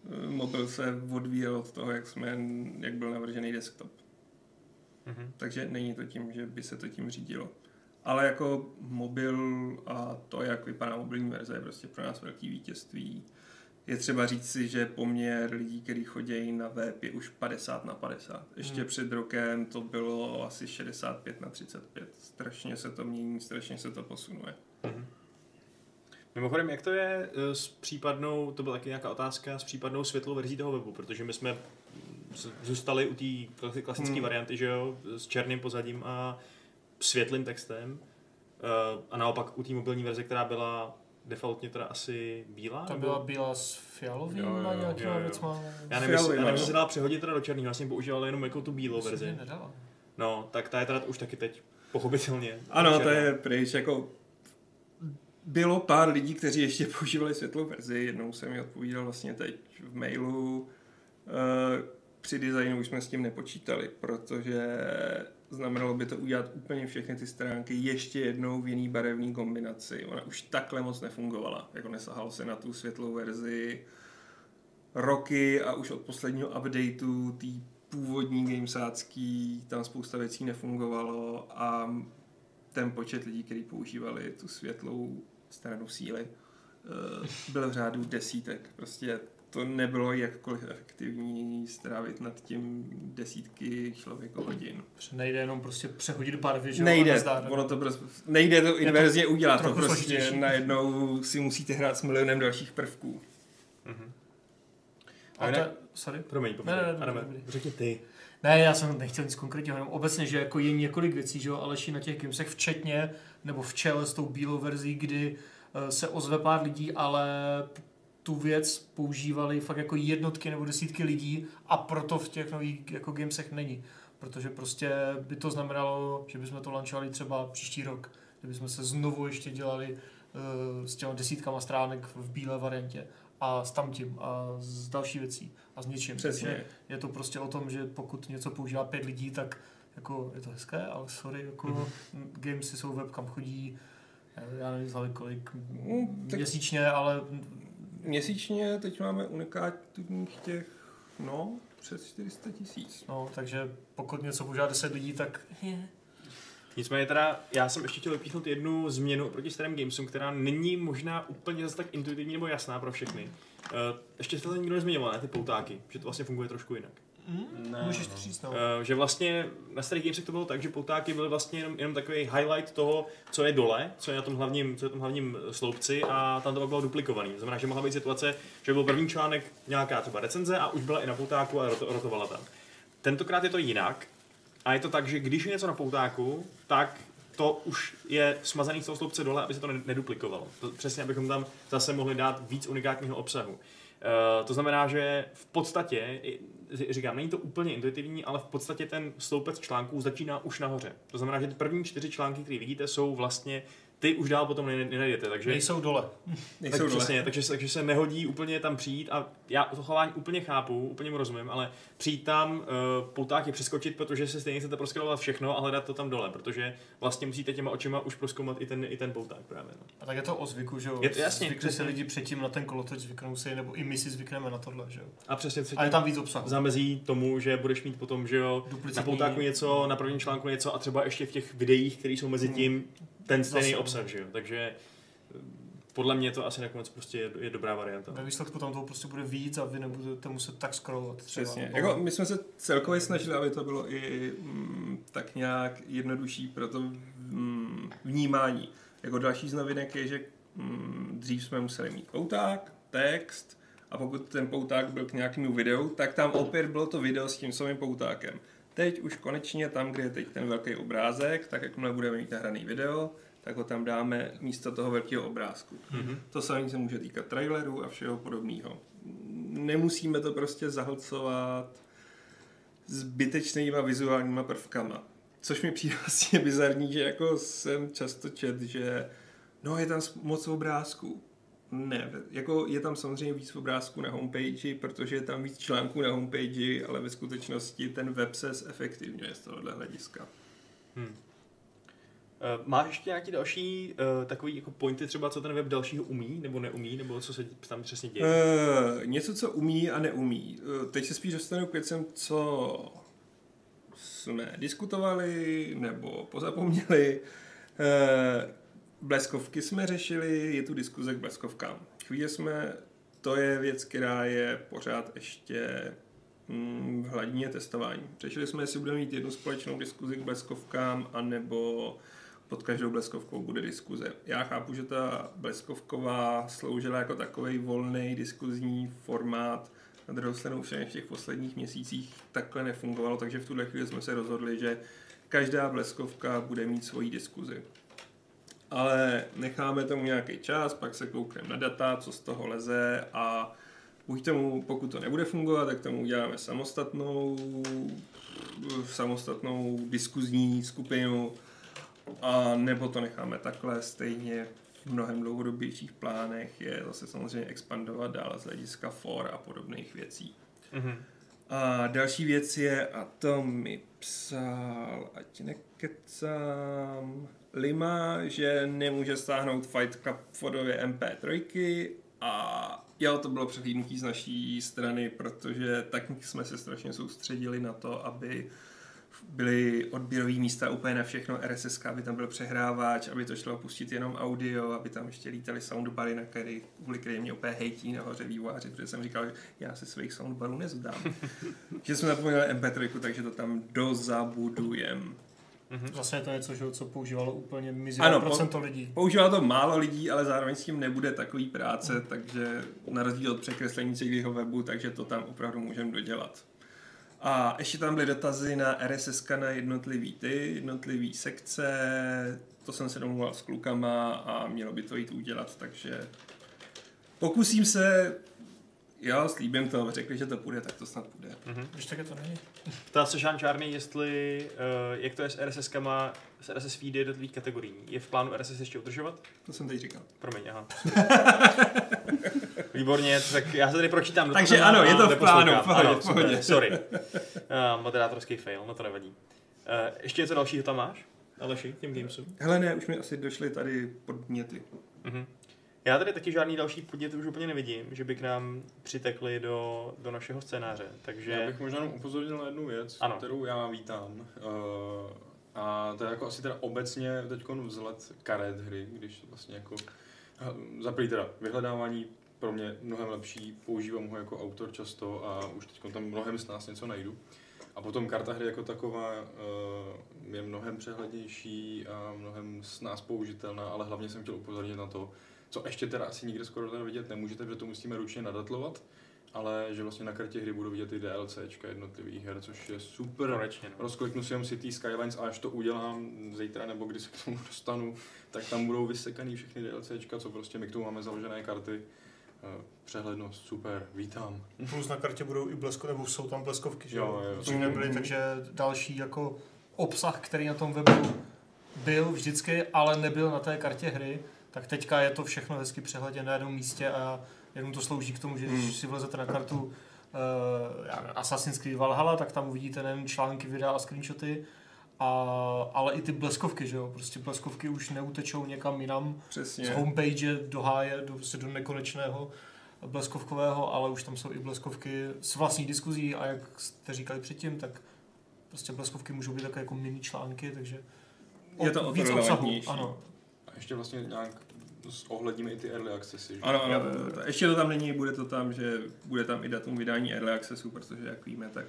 Eh, mobil se odvíjel od toho, jak, jsme, jak byl navržený desktop. Mm-hmm. Takže není to tím, že by se to tím řídilo. Ale jako mobil a to, jak vypadá mobilní verze, je prostě pro nás velký vítězství. Je třeba říct si, že poměr lidí, kteří chodí na web, je už 50 na 50. Ještě hmm. před rokem to bylo asi 65 na 35. Strašně se to mění, strašně se to posunuje. Hmm. Mimochodem, jak to je eh, s případnou, to byla taky nějaká otázka, s případnou světlou verzí toho webu, protože my jsme zůstali u té klasické hmm. varianty, že jo, s černým pozadím a světlým textem uh, a naopak u té mobilní verze, která byla defaultně teda asi bílá? Ta byla bílá s fialovým jo, jo, nějakýma věcma. Já nevím, jestli, já nevím, se dala přehodit teda do černého, vlastně používal jenom jako tu bílou verzi. No, tak ta je teda už taky teď pochopitelně. Ano, to je pryč, jako bylo pár lidí, kteří ještě [laughs] používali světlou verzi, jednou jsem mi odpovídal vlastně teď v mailu. Uh, při designu už jsme s tím nepočítali, protože znamenalo by to udělat úplně všechny ty stránky ještě jednou v jiný barevný kombinaci. Ona už takhle moc nefungovala, jako nesahalo se na tu světlou verzi roky a už od posledního updateu té původní gamesácký tam spousta věcí nefungovalo a ten počet lidí, kteří používali tu světlou stranu síly, eh, byl v řádu desítek. Prostě to nebylo jakkoliv efektivní strávit nad tím desítky člověko hodin. Nejde jenom prostě přehodit barvy, že Nejde, ono to prostě, nejde to inverzně to udělat, to prostě složitější. najednou si musíte hrát s milionem dalších prvků. A A to, ne- sorry? Promiň, Ne, ne, ne. Adame, řekni ty. Ne, já jsem nechtěl nic konkrétního, jenom obecně, že jako je několik věcí, že jo, Aleši na těch gamesech, včetně, nebo v čele s tou bílou verzí, kdy eh, se ozve pár lidí, ale tu věc používali fakt jako jednotky nebo desítky lidí a proto v těch nových jako gamesech není. Protože prostě by to znamenalo, že bychom to launchovali třeba příští rok, kdybychom se znovu ještě dělali uh, s těma desítkama stránek v bílé variantě a s tamtím a s další věcí a s něčím. Přesně. Je to prostě o tom, že pokud něco používá pět lidí, tak jako je to hezké, ale sorry, jako mm. gamesy jsou web, kam chodí, já nevím, kolik Mm, tak- měsíčně, ale Měsíčně teď máme unikátních těch, no, přes 400 tisíc. no, takže pokud něco používá 10 lidí, tak je. Nicméně teda, já jsem ještě chtěl vypíchnout jednu změnu oproti starým Gamesům, která není možná úplně zase tak intuitivní nebo jasná pro všechny. Uh, ještě jste to nikdo nezmiňoval, ne, ty poutáky, že to vlastně funguje trošku jinak. Hm? Ne, Můžeš to říct, no. Uh, že vlastně na starých Gamesech to bylo tak, že poutáky byly vlastně jenom, jenom takový highlight toho, co je dole, co je na tom hlavním, co je na tom hlavním sloupci a tam to bylo duplikovaný. To znamená, že mohla být situace, že byl první článek nějaká třeba recenze a už byla i na poutáku a roto, rotovala tam. Tentokrát je to jinak a je to tak, že když je něco na poutáku, tak to už je smazaný z toho sloupce dole, aby se to ne- neduplikovalo. To, přesně, abychom tam zase mohli dát víc unikátního obsahu. Uh, to znamená, že v podstatě, říkám, není to úplně intuitivní, ale v podstatě ten sloupec článků začíná už nahoře. To znamená, že ty první čtyři články, které vidíte, jsou vlastně, ty už dál potom ne- nenajdete. Takže Nejsou dole. Nejsou tak dole. přesně, takže, se- takže se nehodí úplně tam přijít a já to chování úplně chápu, úplně mu rozumím, ale přijít tam, uh, poutáky přeskočit, protože se stejně chcete proskrolovat všechno a hledat to tam dole, protože vlastně musíte těma očima už proskoumat i ten, i ten pouták právě. No. A tak je to o zvyku, že jo? Je to jasně. Zvykli se lidi předtím na ten kolotoč, zvyknou si, nebo i my si zvykneme na tohle, že jo? A přesně se A je tam víc obsahu. zamezí tomu, že budeš mít potom, že jo, na Duplicitní- poutáku něco, na prvním článku něco a třeba ještě v těch videích, které jsou mezi tím, ten stejný Zase. obsah, že jo. Takže eh, podle mě to asi nakonec prostě je, je dobrá varianta. Ve výsledku tam toho prostě bude víc a vy nebudete muset tak scrollovat třeba. Přesně. Nebo- Jako, my jsme se celkově snažili, aby to bylo i mm, tak nějak jednodušší pro to mm, vnímání. Jako další z novinek je, že mm, dřív jsme museli mít pouták, text a pokud ten pouták byl k nějakému videu, tak tam opět bylo to video s tím samým poutákem. Teď už konečně tam, kde je teď ten velký obrázek, tak jakmile budeme mít nahraný video, tak ho tam dáme místo toho velkého obrázku. Mhm. To samé se může týkat trailerů a všeho podobného. Nemusíme to prostě zahlcovat zbytečnýma vizuálníma prvkama. Což mi přijde [laughs] vlastně bizarní, že jako jsem často čet, že no je tam moc obrázků. Ne, jako je tam samozřejmě víc obrázků na homepage, protože je tam víc článků na homepage, ale ve skutečnosti ten web se zefektivňuje z tohohle hlediska. Hmm. Uh, máš ještě nějaký další uh, takový jako pointy třeba, co ten web dalšího umí nebo neumí, nebo co se tam přesně děje? Uh, něco, co umí a neumí. Uh, teď se spíš dostanu k věcem, co jsme diskutovali nebo pozapomněli. Uh, bleskovky jsme řešili, je tu diskuze k bleskovkám. Chvíli jsme, to je věc, která je pořád ještě mm, v hladině testování. Řešili jsme, jestli budeme mít jednu společnou diskuzi k bleskovkám, anebo pod každou bleskovkou bude diskuze. Já chápu, že ta bleskovková sloužila jako takový volný diskuzní formát, na druhou stranu všem v těch posledních měsících takhle nefungovalo, takže v tuhle chvíli jsme se rozhodli, že každá bleskovka bude mít svoji diskuzi. Ale necháme tomu nějaký čas, pak se koukneme na data, co z toho leze a buď tomu, pokud to nebude fungovat, tak tomu uděláme samostatnou, samostatnou diskuzní skupinu, a nebo to necháme takhle stejně v mnohem dlouhodobějších plánech je zase samozřejmě expandovat dál z hlediska for a podobných věcí. Mhm. A další věc je, a to mi psal, ať nekecám, Lima, že nemůže stáhnout Fight Club fodově MP3 a jo, to bylo přehlídnutí z naší strany, protože tak jsme se strašně soustředili na to, aby byly odběrové místa úplně na všechno, RSS, aby tam byl přehrávač, aby to šlo pustit jenom audio, aby tam ještě lítaly soundbary, na který, kvůli který mě úplně hejtí nahoře vývojáři, protože jsem říkal, že já se svých soundbarů nezdám. [laughs] že jsme zapomněli MP3, takže to tam dozabudujem. Mm-hmm. Zase je to něco, že, co používalo úplně mizivá procento po, lidí. Používalo to málo lidí, ale zároveň s tím nebude takový práce, mm. takže na rozdíl od překreslení celého webu, takže to tam opravdu můžeme dodělat. A ještě tam byly dotazy na RSS na jednotlivý ty, jednotlivý sekce, to jsem se domluval s klukama a mělo by to jít udělat, takže pokusím se, jo, slíbím to, řekli, že to půjde, tak to snad půjde. Mm-hmm. Když tak je to není. [laughs] Ptá se Jean Čárný, jestli, uh, jak to je s RSS kama, s RSS feedy jednotlivých kategorií. Je v plánu RSS ještě udržovat? To jsem teď říkal. Promiň, aha. [laughs] Výborně, tak já se tady pročítám. Takže ano, je to v plánu, v pohodě, ano, v pohodě. Sorry. Uh, moderátorský fail, no to nevadí. Uh, ještě něco dalšího tam máš? Aleši, těm gamesům? Hele ne, už mi asi došly tady podněty. Uh-huh. Já tady taky žádný další podnět už úplně nevidím, že by k nám přitekli do, do našeho scénáře, takže... Já bych možná upozornil na jednu věc, ano. kterou já vítám. Uh, a to je jako asi teda obecně teď vzhled karet hry, když vlastně jako... Za teda vyhledávání pro mě mnohem lepší, používám ho jako autor často a už teď tam mnohem s nás něco najdu. A potom karta hry jako taková uh, je mnohem přehlednější a mnohem s nás použitelná, ale hlavně jsem chtěl upozornit na to, co ještě teda asi nikde skoro teda vidět nemůžete, protože to musíme ručně nadatlovat, ale že vlastně na kartě hry budou vidět i DLCčka jednotlivých her, což je super. Konečně, no. Rozkliknu si jenom City Skylines a až to udělám zítra nebo když se k tomu [laughs] dostanu, tak tam budou vysekaný všechny DLCčka, co prostě my k tomu máme založené karty. Eh, přehlednost, super, vítám. Plus na kartě budou i blesko, nebo jsou tam bleskovky, že jo? jo, jo. nebyly, takže další jako obsah, který na tom webu byl vždycky, ale nebyl na té kartě hry, tak teďka je to všechno hezky přehledě na jednom místě a jenom to slouží k tomu, že když hmm. si vlezete na kartu uh, Assassin's Creed Valhalla, tak tam uvidíte nejen články, videa a screenshoty, a, ale i ty bleskovky, že jo, prostě bleskovky už neutečou někam jinam. Přesně. z homepage do háje, do, prostě do nekonečného bleskovkového, ale už tam jsou i bleskovky s vlastní diskuzí a jak jste říkali předtím, tak prostě bleskovky můžou být také jako mini články, takže je to víc obsahu, ano ještě vlastně nějak ohledíme i ty early accessy. Že? Ano, ano, ještě to tam není, bude to tam, že bude tam i datum vydání early accessu, protože jak víme, tak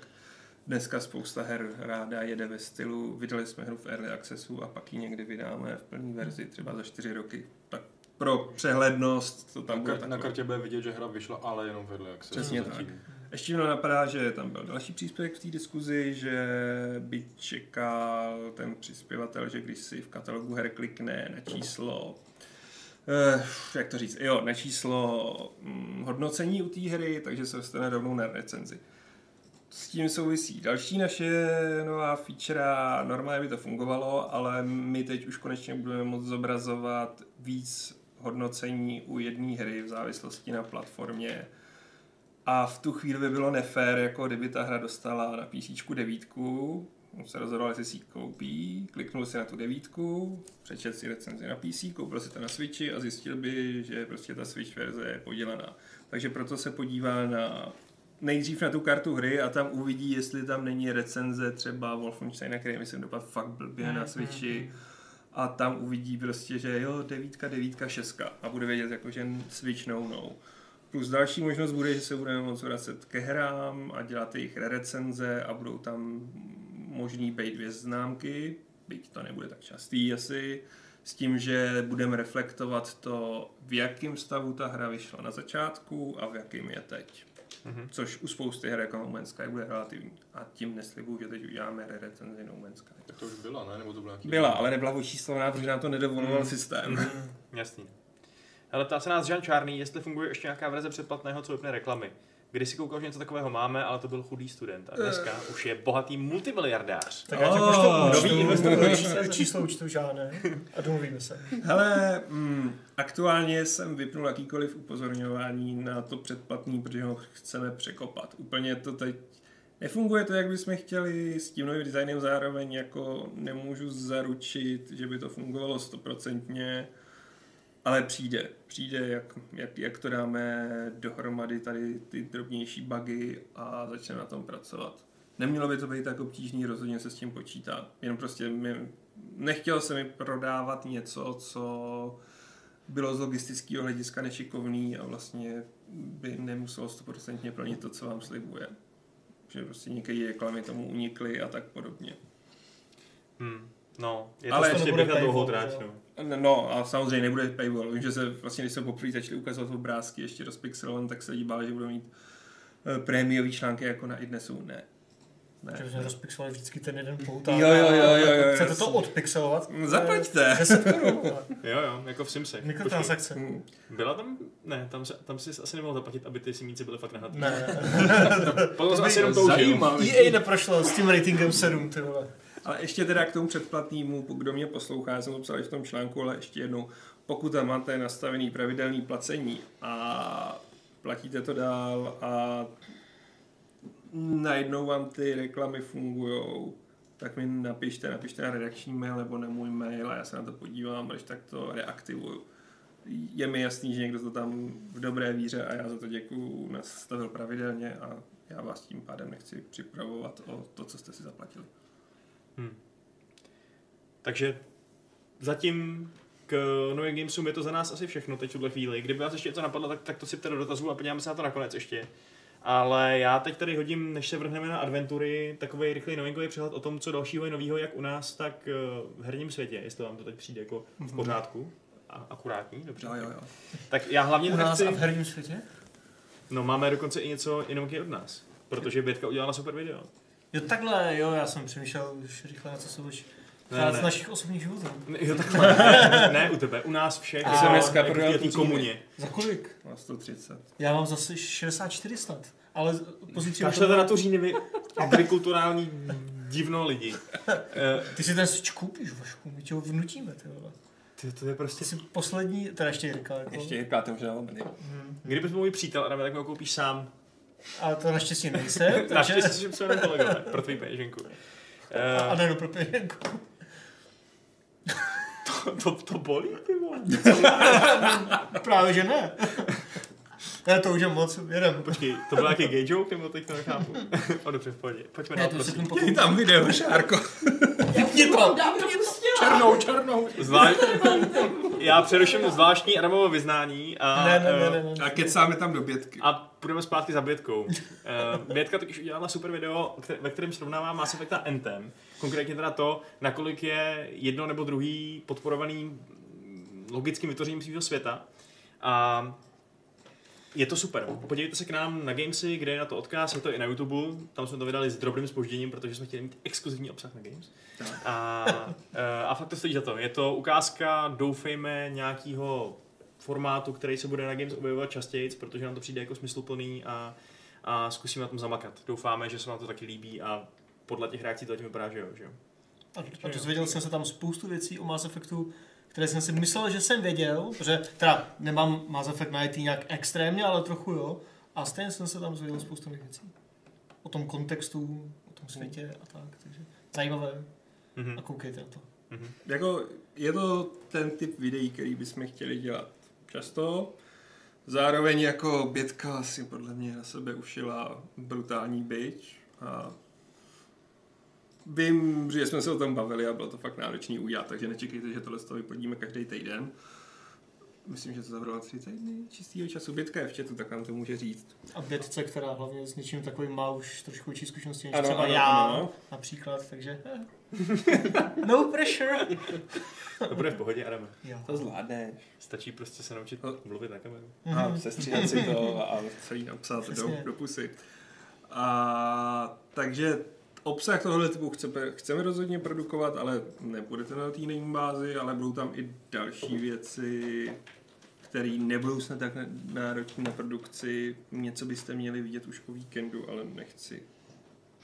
dneska spousta her ráda jede ve stylu, vydali jsme hru v early accessu a pak ji někdy vydáme v plné verzi, třeba za čtyři roky. Tak pro přehlednost to tam na, bude kar- na kartě bude vidět, že hra vyšla, ale jenom v early accessu. Přesně tak. Ještě mi napadá, že tam byl další příspěvek v té diskuzi, že by čekal ten přispěvatel, že když si v katalogu her klikne na číslo eh, jak to říct, jo, na číslo hm, hodnocení u té hry, takže se dostane rovnou na recenzi. S tím souvisí další naše nová feature, normálně by to fungovalo, ale my teď už konečně budeme moct zobrazovat víc hodnocení u jedné hry v závislosti na platformě a v tu chvíli by bylo nefér, jako kdyby ta hra dostala na PC devítku, on se rozhodoval, jestli si ji koupí, kliknul si na tu devítku, přečet si recenzi na PC, koupil si to na Switchi a zjistil by, že prostě ta Switch verze je podělaná. Takže proto se podívá na nejdřív na tu kartu hry a tam uvidí, jestli tam není recenze třeba Wolfensteina, který myslím dopad fakt blbě na Switchi. Mm, a tam uvidí prostě, že jo, devítka, devítka, šestka a bude vědět, jako, že Switch no no. Plus další možnost bude, že se budeme moct vracet ke hrám a dělat jejich recenze a budou tam možný být dvě známky, byť to nebude tak častý asi, s tím, že budeme reflektovat to, v jakém stavu ta hra vyšla na začátku a v jakém je teď. Mm-hmm. Což u spousty her jako No Man's Sky bude relativní. A tím neslibuju, že teď uděláme recenzi No Man's Sky. Tak to už byla, ne? Nebo to byla, byla ale nebyla očíslovaná, protože nám to nedovoloval mm. systém. Mm. Jasný. Ale ptá se nás Jean Čárný, jestli funguje ještě nějaká verze předplatného, co vypne reklamy. Když si koukal, že něco takového máme, ale to byl chudý student. A dneska uh. už je bohatý multimiliardář. Tak já oh, to nový investor číslo, číslo účtu žádné a domluvíme se. Hele, mm, aktuálně jsem vypnul jakýkoliv upozorňování na to předplatný, protože ho chceme překopat. Úplně to teď Nefunguje to, jak bychom chtěli, s tím novým designem zároveň jako nemůžu zaručit, že by to fungovalo stoprocentně, ale přijde. Přijde, jak, jak, jak to dáme dohromady tady ty drobnější bugy a začneme na tom pracovat. Nemělo by to být tak obtížný, rozhodně se s tím počítá. Jenom prostě mě, nechtěl jsem mi prodávat něco, co bylo z logistického hlediska nešikovný a vlastně by nemuselo stoprocentně plnit to, co vám slibuje. Že prostě některé reklamy tomu unikly a tak podobně. Hmm. No, je to Ale nebude běh na dlouhou no. No a samozřejmě nebude paywall. Vím, že se vlastně, když se poprvé začali ukazovat obrázky ještě rozpixelované, tak se lidi báli, že budou mít eh, prémiový články jako na iDnesu. Ne. Ne. Že jsme rozpixelovali vždycky ten jeden pouták. Jo, jo, jo, jo, jo, Chcete to odpixelovat? Zaplaťte. 10 korun. vole. Jo, jo, jako v Simsech. Mikrotransakce. Hm. Počkej, Byla tam? Ne, tam, se, tam si asi nemohl zaplatit, aby ty simíci byly fakt nahatý. Ne. [laughs] Potom by asi jenom toužil. EA neprošlo s tím ratingem 7, ty vole. Ale ještě teda k tomu předplatnému, kdo mě poslouchá, já jsem to psal i v tom článku, ale ještě jednou, pokud tam máte nastavený pravidelný placení a platíte to dál a najednou vám ty reklamy fungujou, tak mi napište, napište na redakční mail nebo na můj mail a já se na to podívám, když tak to reaktivuju. Je mi jasný, že někdo to tam v dobré víře a já za to děkuju nastavil pravidelně a já vás tím pádem nechci připravovat o to, co jste si zaplatili. Takže zatím k novým gamesům je to za nás asi všechno teď v tuhle chvíli. Kdyby vás ještě něco napadlo, tak, tak to si do dotazů a podíváme se na to nakonec ještě. Ale já teď tady hodím, než se vrhneme na adventury, takový rychlý novinkový přehled o tom, co dalšího je novýho, jak u nás, tak eh, v herním světě, jestli vám to teď přijde jako v pořádku. A, akurátní, dobře. Jo, jo, jo. Tak já hlavně U nás chci... a v herním světě? No máme dokonce i něco novinky od nás. Protože Bětka udělala super video. Jo, takhle, jo, já jsem přemýšlel už rychle, na co se budeš Ne, z ne. našich osobních životů. Ne, Jo, takhle. [laughs] ne, ne, u tebe, u nás všech. Já jsem dneska prodal té tu komuně. Za kolik? Na 130. Já mám zase 64 snad. Ale pozítří... Kašlete na to říjny agrikulturální divno lidi. [laughs] Ty si ten switch koupíš, Vašku, my tě ho vnutíme, ty vole. Ty, to je Ty prostě... jsi poslední, teda ještě Jirka, jako. Ještě Jirka, to možná obedy. Hmm. Kdybys byl můj přítel, Adame, tak mi ho koupíš sám. Ale to naštěstí nejsem, [laughs] takže... Naštěstí, že jsme jenom kolegové, pro tvůj peněženku. A, a Eh, ne, no pro peněženku. [laughs] to, to, to bolí, ty vole. [laughs] Právě, že ne. Ne, to už je moc, jedem. Počkej, to byl nějaký gay joke, nebo teď to nechápu? [laughs] o, dobře, v pohodě. Pojďme Ne, dál, prosím. tím potom... tam video, Šárko. Vypni to! Černou, černou. Zvlášť... Já přeruším zvláštní Adamovo vyznání a... Ne, ne, ne, eh, ne, ne. A kecáme tam do bětky. A půjdeme zpátky za Bětkou. Uh, Bětka totiž udělala super video, ve kterém srovnává Mass Effect a Anthem. Konkrétně teda to, nakolik je jedno nebo druhý podporovaný logickým vytvořením svého světa. A je to super. Podívejte se k nám na Gamesy, kde je na to odkaz, je to i na YouTube. Tam jsme to vydali s drobným spožděním, protože jsme chtěli mít exkluzivní obsah na Games. A, eh, a fakt to stojí za to. Je to ukázka, doufejme, nějakého formátu, který se bude na Games objevovat častěji, protože nám to přijde jako smysluplný a, a zkusíme na tom zamakat. Doufáme, že se vám to taky líbí a podle těch reakcí to zatím vypadá, že jo. Že jo. A, a dozvěděl jsem se tam spoustu věcí o Mass Effectu, které jsem si myslel, že jsem věděl, protože teda nemám Mass Effect na IT nějak extrémně, ale trochu jo. A stejně jsem se tam dozvěděl spoustu věcí. O tom kontextu, o tom světě a tak. Takže zajímavé. Mhm. A koukejte na to. Jako, je to ten typ videí, který bychom chtěli dělat často. Zároveň jako Bětka si podle mě na sebe ušila brutální byč a vím, že jsme se o tom bavili a bylo to fakt náročný udělat, takže nečekejte, že tohle z toho vypodíme každý týden. Myslím, že to zabralo tři týdny čistého času. Bětka je v chatu, tak nám to může říct. A Bětce, která hlavně s něčím takovým má už trošku větší zkušenosti než Ano, třeba ano, já ano. například, takže eh. [laughs] no pressure. [laughs] To bude v pohodě, Adame. Jo. To zvládneš. Stačí prostě se naučit No. mluvit na kameru. a Mhm. sestříhat si to a [laughs] celý napsat do, do pusy. A, takže obsah tohohle typu chceme, chceme rozhodně produkovat, ale nebude to na týdenní bázi, ale budou tam i další věci, které nebudou snad tak náročné na produkci. Něco byste měli vidět už o víkendu, ale nechci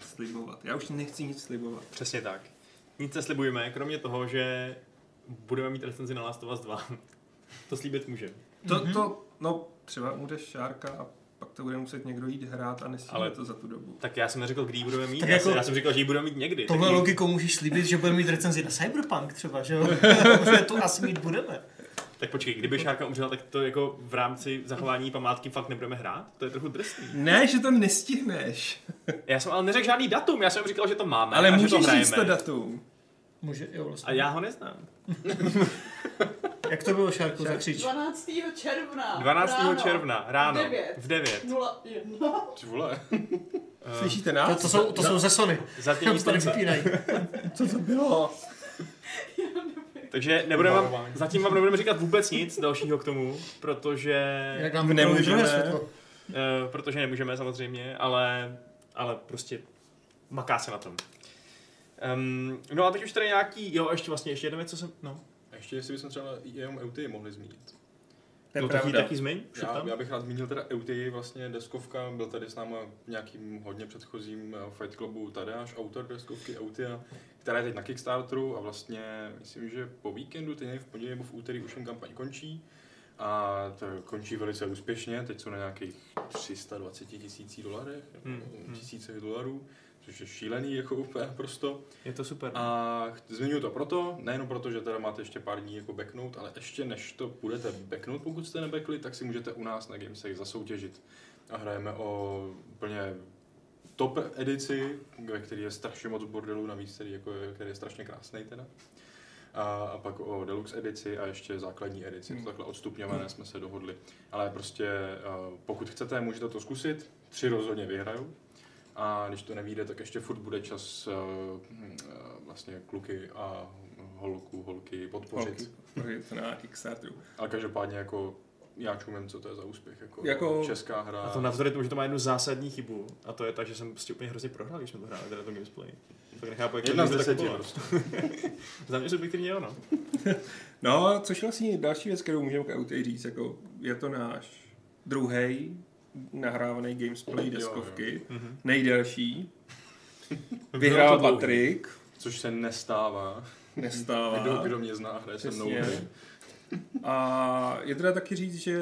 slibovat. Já už nechci nic slibovat. Přesně tak. Nic neslibujeme, kromě toho, že budeme mít recenzi na Last of Us 2. to slíbit můžeme. To, to, no, třeba bude Šárka a pak to bude muset někdo jít hrát a nestíhne Ale- to za tu dobu. Tak já jsem neřekl, kdy ji budeme mít. Tak Já, jako- jsem, já jsem říkal, že ji budeme mít někdy. Tohle tak ji- logikou můžeš slíbit, že budeme mít recenzi na Cyberpunk třeba, že jo? [laughs] Protože to asi mít budeme. Tak počkej, kdyby Šárka umřela, tak to jako v rámci zachování památky fakt nebudeme hrát? To je trochu drsný. Ne, že to nestihneš, Já jsem ale neřekl žádný datum, já jsem říkal, že to máme ale a že to můžeš hrajeme. říct to datum. Může, jo, vlastně. A já ho neznám. [laughs] Jak to bylo, Šárko, zakřič? 12. června. 12. ráno. června, ráno, V devět. v 9. 01. Ty vole. Uh, [laughs] Slyšíte To, nás? to, jsou, to jsou ze Sony. zatím Tam nic se tady nechce. vypínají. Co to bylo? Takže nebudeme vám, zatím vám nebudeme říkat vůbec nic dalšího k tomu, protože, Jak nám Nemůžeme. uh, protože nemůžeme samozřejmě, ale, ale prostě maká se na tom. Um, no a teď už tady nějaký, jo, ještě vlastně, ještě jedna věc, co jsem, no, A ještě jestli bychom třeba jenom EUTY mohli zmínit. To je no taky, pravda. taky zmiň, Já, tam. já bych rád zmínil teda EUTY, vlastně deskovka, byl tady s náma v nějakým hodně předchozím eh, Fight Clubu Tadeáš, autor deskovky EUTY, která je teď na Kickstarteru a vlastně myslím, že po víkendu, teď v pondělí nebo v úterý už jim kampaň končí. A to končí velice úspěšně, teď jsou na nějakých 320 tisících dolarech, Hmm, hmm. tisících dolarů, což je šílený jako úplně prosto. Je to super. A zmiňuji to proto, nejenom proto, že teda máte ještě pár dní jako backnout, ale ještě než to budete backnout, pokud jste nebackli, tak si můžete u nás na Gamesech zasoutěžit. A hrajeme o úplně top edici, ve které je strašně moc bordelů navíc, který, jako je, který je strašně krásný teda. A, a pak o deluxe edici a ještě základní edici, to takhle odstupňované jsme se dohodli. Ale prostě uh, pokud chcete, můžete to zkusit, tři rozhodně vyhrajou. A když to nevíde, tak ještě furt bude čas uh, vlastně kluky a holku, holky podpořit. Holky, to na Kickstarteru. Ale každopádně jako já čumím, co to je za úspěch. Jako, Jako- česká hra. A to navzdory tomu, že to má jednu zásadní chybu, a to je tak, že jsem prostě úplně hrozně prohrál, když jsme to hráli, teda to gamesplay. Tak nechápu, jak Jedna z to tak prostě. [laughs] Za mě subjektivně jo, no. [laughs] No, což je vlastně další věc, kterou můžeme k říct, jako je to náš druhý nahrávaný gamesplay deskovky, Mhm. nejdelší. Vyhrál. Patrik, Což se nestává. nestává. Kdo, kdo mě zná, hraje se mnou. A je teda taky říct, že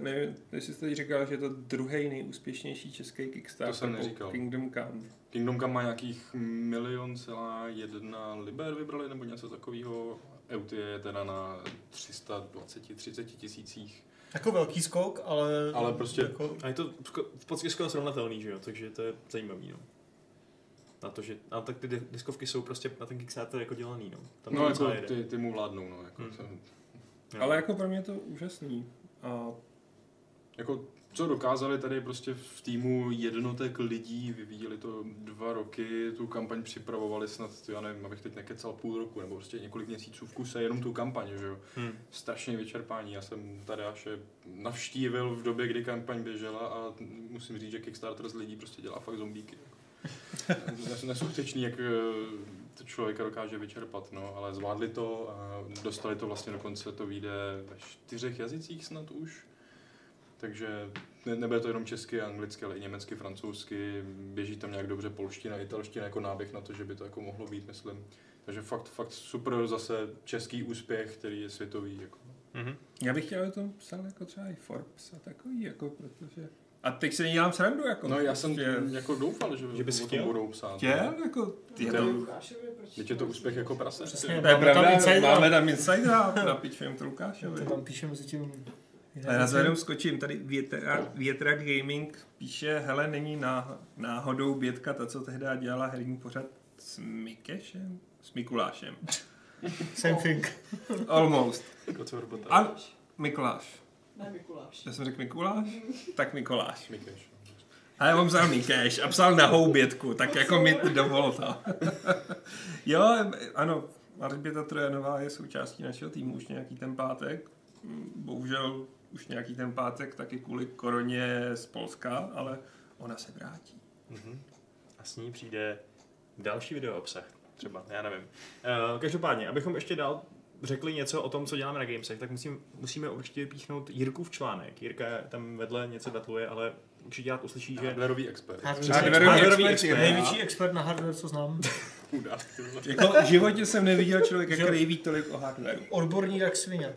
nevím, jestli jste říkal, že je to druhý nejúspěšnější český Kickstarter To jsem neříkal. Kingdom Come. Kingdom Come má nějakých milion celá jedna liber vybrali, nebo něco takového. Euty je teda na 320-30 tisících. Jako velký skok, ale... Ale prostě- Jako, A je to v podstatě skoro srovnatelný, že jo, takže to je zajímavý, no. Na to, že, a tak ty di- diskovky jsou prostě na ten Kickstarter jako dělaný, no. Tam No jako jede. ty, ty mu vládnou, no. Jako, Hmm. Jo. Ale jako pro mě je to úžasný. A jako co dokázali tady prostě v týmu jednotek lidí, vyvíjeli to dva roky, tu kampaň připravovali snad, já nevím, abych teď nekecal půl roku, nebo prostě několik měsíců v kuse, jenom tu kampaň, že jo. Hmm. Strašně vyčerpání, já jsem tady až navštívil v době, kdy kampaň běžela a musím říct, že Kickstarter z lidí prostě dělá fakt zombíky. Nes- Neskutečný, jak eh, to člověka dokáže vyčerpat, no, ale zvládli to a dostali to vlastně dokonce, to vyjde ve čtyřech jazycích snad už. Takže ne, nebude to jenom česky, anglicky, ale i německy, francouzsky, běží tam nějak dobře polština, italština jako náběh na to, že by to jako mohlo být, myslím. Takže fakt, fakt super zase český úspěch, který je světový. Jako. Mhm. já bych chtěl, aby to psal jako třeba i Forbes a takový, jako protože... A teď se nedělám srandu, jako. No já jsem prostě jako doufal, že, Že bys chtěl? budou psát. Chtěl, jako... Je to, Lukášovi, proč Teď je to úspěch jako prase. Přesně. to je Máme tam pravda, máme tam insidera, napíčujeme to Lukášovi. to tam píše mezi tím... A já jenom skočím, tady Větra, Větra Gaming píše, hele, není ná, náhodou Bětka ta, co tehdy dělala herní pořad s Mikešem? S Mikulášem. [laughs] Same thing. Almost. Robota. A Mikuláš. Ne, Mikuláš. Já jsem řekl Mikuláš? Tak Mikuláš. Mikeš. A já mám psal Mikeš a psal na houbětku, tak jako mi to dovol [laughs] to. jo, ano, Alžběta Trojanová je součástí našeho týmu už nějaký ten pátek. Bohužel už nějaký ten pátek taky kvůli koroně z Polska, ale ona se vrátí. Mhm. A s ní přijde další video obsah, třeba, já nevím. Uh, každopádně, abychom ještě dál řekli něco o tom, co děláme na Gamesech, tak musím, musíme určitě vypíchnout Jirkův článek. Jirka tam vedle něco datluje, ale určitě rád uslyší, že... Hardwareový expert. Hardwareový expert Největší expert na hardware, co znám. Chudák. Jako v životě jsem neviděl člověka, který ví tolik o hardwareu. Odborník jak svině.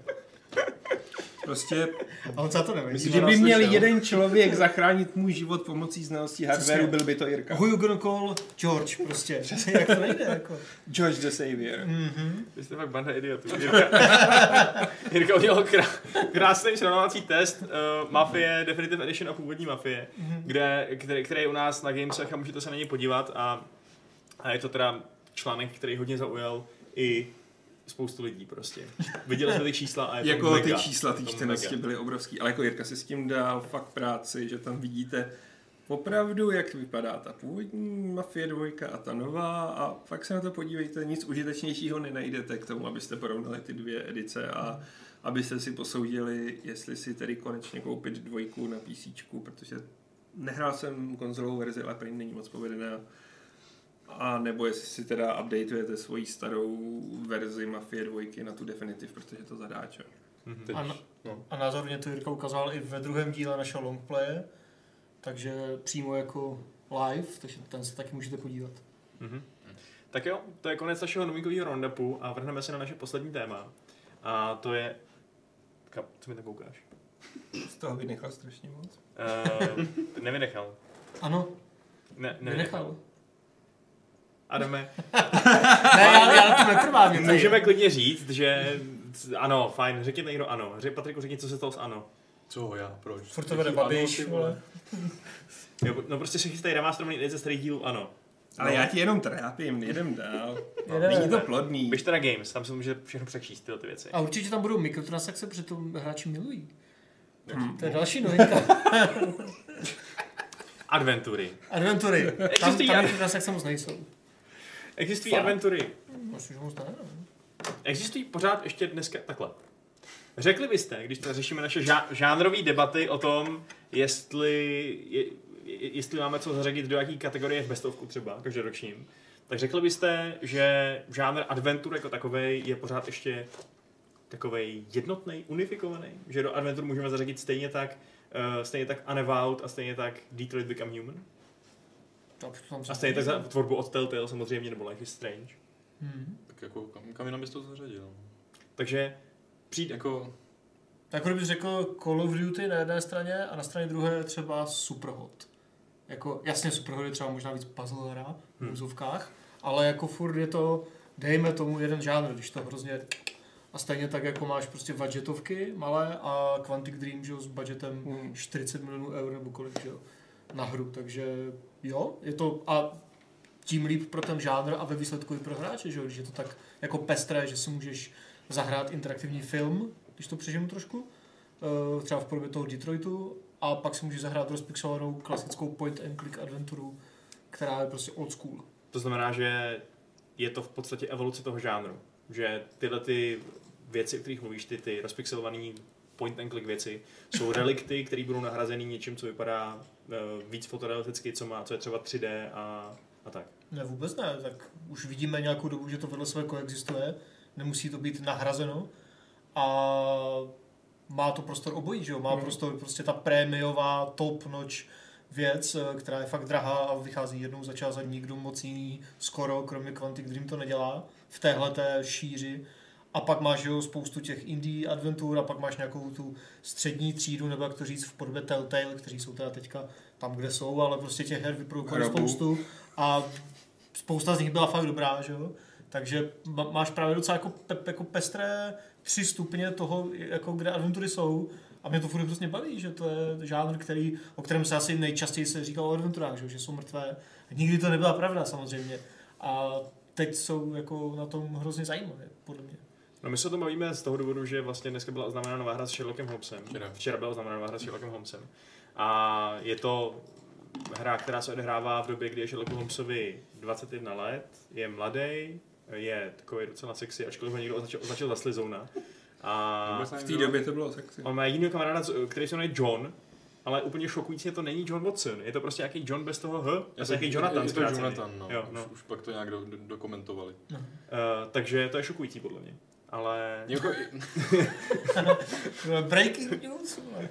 Prostě, A on za to neví. Kdyby měl slyšel. jeden člověk zachránit můj život pomocí znalostí hardwareu, Přesně. byl by to Jirka. Who you gonna call George prostě. Jak to nejde jako. George the Savior. Mhm. Vy jste fakt banda idiotů. Jirka, [laughs] Jirka udělal krá, krásný srovnávací test uh, Mafie, Definitive Edition a původní Mafie, kde, který, který je u nás na Gamesech a můžete se na něj podívat a, a je to teda článek, který hodně zaujal i spoustu lidí prostě. Viděli jsme ty čísla a je to Jako mega. ty čísla, ty čtenosti byly obrovský, ale jako Jirka si s tím dal fakt práci, že tam vidíte opravdu, jak vypadá ta původní Mafie 2 a ta nová a fakt se na to podívejte, nic užitečnějšího nenajdete k tomu, abyste porovnali ty dvě edice a abyste si posoudili, jestli si tedy konečně koupit dvojku na PC, protože nehrál jsem konzolovou verzi, ale prý není moc povedená. A nebo jestli si teda updateujete svoji starou verzi Mafie 2 na tu Definitive, protože to zadáče. Mhm. Teď, Ano. no. A názorně to Jirka ukazoval i ve druhém díle našeho longplaye, takže přímo jako live, takže ten se taky můžete podívat. Mhm. Tak jo, to je konec našeho novinkového roundupu a vrhneme se na naše poslední téma. A to je... Kam, co mi tam koukáš? Z toho vynechal strašně moc. Uh, nevynechal. Ano, Ne, ne, vynechal. Adame, [laughs] Ne, já, já na to netrvám. mě to je- můžeme klidně říct, že ano, fajn, řekněte někdo ano. Řek, Patriku, řekni, co se stalo s ano. Co, já, proč? Furt to vede Babiš, vole. [laughs] Jo, no prostě se chystají remasterovaný edice starých dílů, ano. Ale já ti jenom trápím, jedem dál. [laughs] Jedeme. Není to plodný. Běžte na Games, tam se může všechno přečíst, tyhle ty věci. A určitě tam budou mikrotransakce, protože to hráči milují. Hm. To je další novinka. Adventury. Adventury. Tam, tam mikrotransakce moc nejsou. Existují Fakt? adventury. Myslím, že moc ne. no. Existují pořád ještě dneska takhle. Řekli byste, když to řešíme naše žá- žánrové debaty o tom, jestli, je, je- jestli máme co zařadit do jaký kategorie v bestovku třeba, každoročním, tak řekli byste, že žánr adventur jako takový je pořád ještě takový jednotný, unifikovaný, že do adventur můžeme zařadit stejně tak, uh, stejně tak Unavowed a stejně tak Detroit Become Human. A stejně tak za tvorbu od Telltale samozřejmě, nebo Life is Strange. Hmm. Tak jako, kam, kam jinam bys to zařadil? Takže přijde, Jako, Tak kdybych řekl Call of Duty na jedné straně a na straně druhé třeba Superhot. Jako, jasně Superhot je třeba možná víc puzzle hra v Hmm. úzovkách, ale jako furt je to, dejme tomu jeden žánr, když to hrozně a stejně tak jako máš prostě budgetovky malé a Quantic Dream, že jo, s budgetem Hmm. 40 milionů eur nebo kolik, že jo, na hru, takže jo, je to a tím líp pro ten žánr a ve výsledku i pro hráče, že jo, když je to tak jako pestré, že si můžeš zahrát interaktivní film, když to přeženu trošku, eh, třeba v podobě toho Detroitu, a pak si můžeš zahrát rozpixelovanou klasickou point and click adventuru, která je prostě old school. To znamená, že je to v podstatě evoluce toho žánru. Že tyhle ty věci, o kterých mluvíš, ty, ty rozpixelované point and click věci, jsou relikty, které budou nahrazeny něčím, co vypadá uh, víc fotorealisticky, co, má, co je třeba 3D a, a tak. Ne, vůbec ne, tak už vidíme nějakou dobu, že to vedle sebe koexistuje, nemusí to být nahrazeno a má to prostor obojí, že jo? má Mhm. prostor prostě ta prémiová top notch věc, eh, která je fakt drahá a vychází jednou za čas a nikdo moc jiný skoro, kromě Quantic Dream to nedělá v téhle té šíři. A pak máš jo, spoustu těch indie adventur a pak máš nějakou tu střední třídu, nebo jak to říct, v podobě Telltale, kteří jsou teda teďka tam, kde jsou, ale prostě těch her vyprodukovali spoustu a spousta z nich byla fakt dobrá, že jo? Takže máš právě docela jako, pe, jako pestré tři stupně toho, jako kde adventury jsou. A mě to furt hrozně baví, že to je žánr, který, o kterém se asi nejčastěji se říkalo o adventurách, že, jo, že jsou mrtvé. Nikdy to nebyla pravda samozřejmě. A teď jsou jako na tom hrozně zajímavé, podle mě. No my se o tom bavíme z toho důvodu, že vlastně dneska byla oznámena nová hra s Sherlockem Holmesem. Včera. Včera byla oznámena nová hra s Sherlockem Holmesem. A je to hra, která se odehrává v době, kdy je Sherlocku Holmesovi 21 let, je mladý, je takový docela sexy, ačkoliv ho někdo označil, označil za slizouna. A V té době to bylo sexy. on má jedinýho kamaráda, který se jmenuje John, ale úplně šokující to není John Watson. Je to prostě nějaký John bez toho H, je to nějaký Jonathan Je to. Jonathan, no. Jo, no. Už, už pak to nějak do, do, dokumentovali. Uh, takže to je šokující podle mě. Ale Jako, [laughs] Breaking news? vole.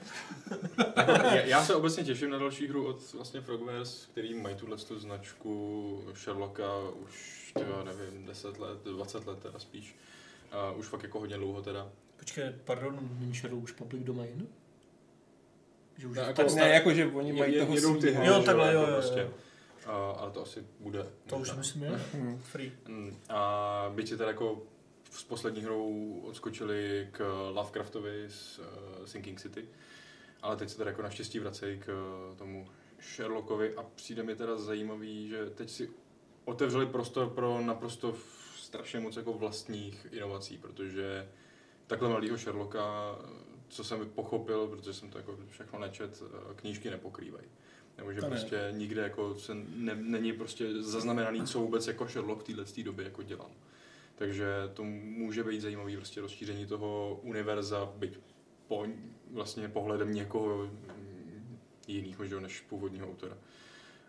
já, já, se obecně těším na další hru od vlastně Frogwares, který mají tuhle tu značku Sherlocka už, tyjo, nevím, 10 let, 20 let teda spíš. Uh, už fakt jako hodně dlouho teda. Počkej, pardon, není Shadow už public domain? Že už Ne, je jako- tak Ne, jakože oni mají Je- toho jedou ty hry, Jo, že takhle, jako jo, jo, prostě. jo. A, ale to asi bude. To už možná. myslím, je? Hmm. Free. Mm, A byť si teda jako s poslední hrou odskočili k Lovecraftovi z uh, Sinking City, ale teď se teda jako naštěstí vracejí k uh, tomu Sherlockovi a přijde mi teda zajímavý, že teď si otevřeli prostor pro naprosto strašně moc jako vlastních inovací, protože takhle malýho Sherlocka, co jsem pochopil, protože jsem to jako všechno nečet, eh, knížky nepokrývají. Nebo že ne. prostě nikde jako se ne, není prostě zaznamenaný, co vůbec jako Sherlock v této době jako dělal. Takže to může být zajímavý prostě rozšíření toho univerza, byť po vlastně pohledem někoho jiného než původního autora.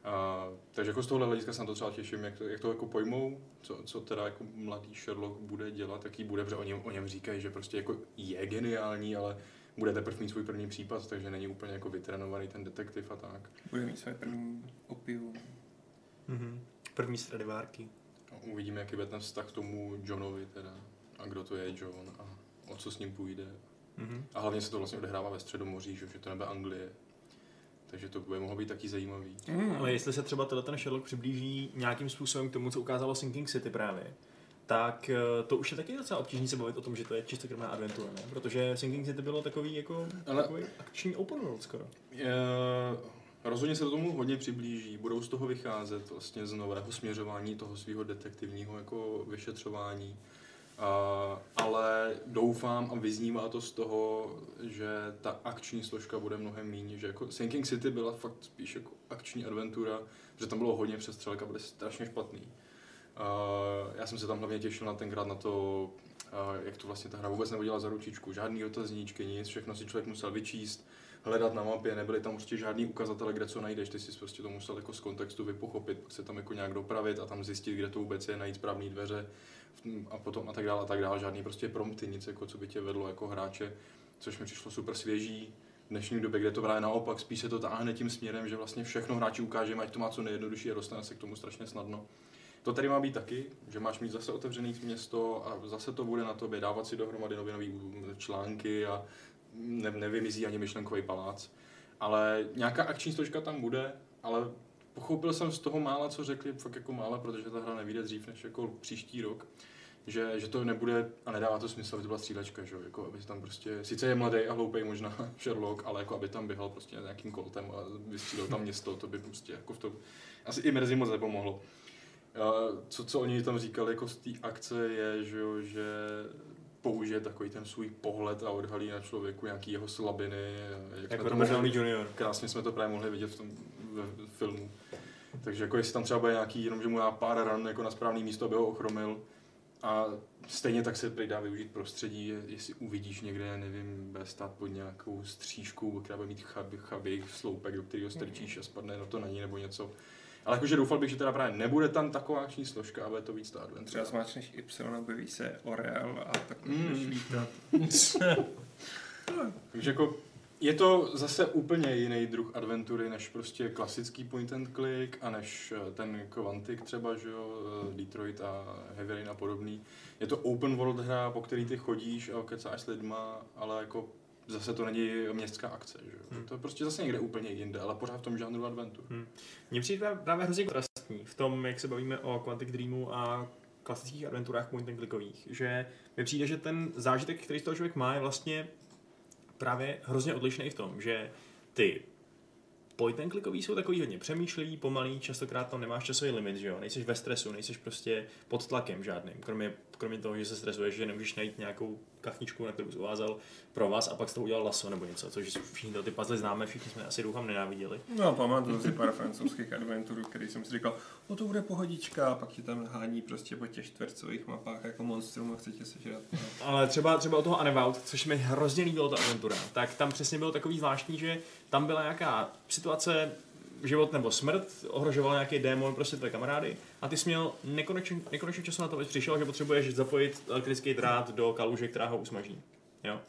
A, takže jako z tohohle hlediska se na to třeba těším, jak to, jak to jako pojmou, co, co teda jako mladý Sherlock bude dělat, jaký bude, protože o něm, o něm říkají, že prostě jako je geniální, ale bude teprve mít svůj první případ, takže není úplně jako vytrénovaný ten detektiv a tak. Bude mít své první opium. Mhm. První stradivárky. Uvidíme, jaký bude ten vztah k tomu Johnovi teda, a kdo to je John a o co s ním půjde. Mhm. A hlavně se to vlastně odehrává ve středomoří, že, že to nebe Anglie. Takže to bude mohlo být taky zajímavý. Mm. Ale jestli se třeba tenhle ten Sherlock přiblíží nějakým způsobem k tomu, co ukázalo Sinking City právě, tak eh, to už je taky docela obtížné se bavit o tom, že to je čistokrvná adventura, ne? Protože Sinking City bylo takový jako Ale- takový akční open world skoro. Je, rozhodně se to tomu hodně přiblíží. Budou z toho vycházet vlastně z nového směřování toho svého detektivního jako vyšetřování. A, ale doufám a vyznívá to z toho, že ta akční složka bude mnohem méně. Že jako Sinking City byla fakt spíš jako akční adventura, že tam bylo hodně přestřelek a byly strašně špatný. A já jsem se tam hlavně těšil na tenkrát na to, a jak to vlastně ta hra vůbec nevodila za ručičku. Žádný otazníčky, nic, všechno si člověk musel vyčíst, hledat na mapě, nebyly tam prostě žádný ukazatele, kde co najdeš, ty si prostě to musel jako z kontextu vypochopit, pak se tam jako nějak dopravit a tam zjistit, kde to vůbec je, najít správné dveře a potom a tak dále a tak dále, žádný prostě prompty, nic jako co by tě vedlo jako hráče, což mi přišlo super svěží. V dnešní době, kde to právě naopak, spíš se to táhne tím směrem, že vlastně všechno hráči ukáže, ať to má co nejjednodušší a dostane se k tomu strašně snadno. To tady má být taky, že máš mít zase otevřený město a zase to bude na tobě dávat si dohromady nově nový články a ne, nevymizí ani myšlenkový palác. Ale nějaká akční složka tam bude, ale pochopil jsem z toho mála, co řekli, fakt jako mála, protože ta hra nevíde dřív než jako příští rok, že, že to nebude, a nedává to smysl, aby to byla střílečka, že jako aby tam prostě, sice je mladý a hloupej možná [laughs] Sherlock, ale jako aby tam běhal prostě nějakým koltem a vystřílel tam město, to by prostě jako v tom, asi i mrzí moc nepomohlo. A Co, co oni tam říkali jako z té akce je, že, že použije takový ten svůj pohled a odhalí na člověku nějaký jeho slabiny. Jak Jako jsme to Robert Downey Jr. Krásně jsme to právě mohli vidět v tom v, v filmu. Takže jako jestli tam třeba bude nějaký, jenom že mu dá pár ran jako na správný místo, aby ho ochromil. A stejně tak se prý dá využít prostředí, je- jestli uvidíš někde, nevím, bude stát pod nějakou střížkou, která bude mít chabý, chabý sloupek, do kterého strčíš a spadne na to na ní nebo něco. Ale jakože doufal bych, že teda právě nebude tam taková akční složka a bude to víc ta adventura. Třeba smáčneš Y, objeví se Orel a tak Mm. lítat. [laughs] Takže jako je to zase úplně jiný druh adventury, než prostě klasický point and click a než eh, ten Quantic třeba, že jo, eh, Detroit a Heavy Rain a podobný. Je to open world hra, po který ty chodíš a kecáš s lidma, ale jako zase to není městská akce, že jo. Hmm. To je prostě zase někde úplně jinde, ale pořád v tom žánru adventur. Mně přijde právě- právě hrozně kontrastní v tom, jak se bavíme o Quantic Dreamu a klasických adventurách point and clickových, že mi přijde, že ten zážitek, který z toho člověk má, je vlastně právě hrozně odlišný v tom, že ty point and clickový jsou takový hodně přemýšlivý, pomalý, častokrát tam nemáš časový limit, že jo, nejseš ve stresu, nejseš prostě pod tlakem žádným, kromě, kromě toho, že se stresuješ, že nemůžeš najít nějakou kachničku, na kterou bys uvázal pro vás a pak z toho udělal laso nebo něco, což všichni to ty puzzle známe, všichni jsme asi doufám nenáviděli. No, pamatuju si pár francouzských adventurů, který jsem si říkal, o to bude pohodička, a pak ti tam hání prostě po těch čtvercových mapách jako monstrum a chcete sežrat. No. Ale třeba, třeba u toho Unavout, což mi hrozně líbilo ta aventura, tak tam přesně bylo takový zvláštní, že tam byla nějaká situace, život nebo smrt, ohrožoval nějaký démon prostě tvé kamarády a ty jsi měl nekonečně, nekonečně času na to, abys přišel, že potřebuješ zapojit elektrický drát do kaluže, která ho usmaží. Jo?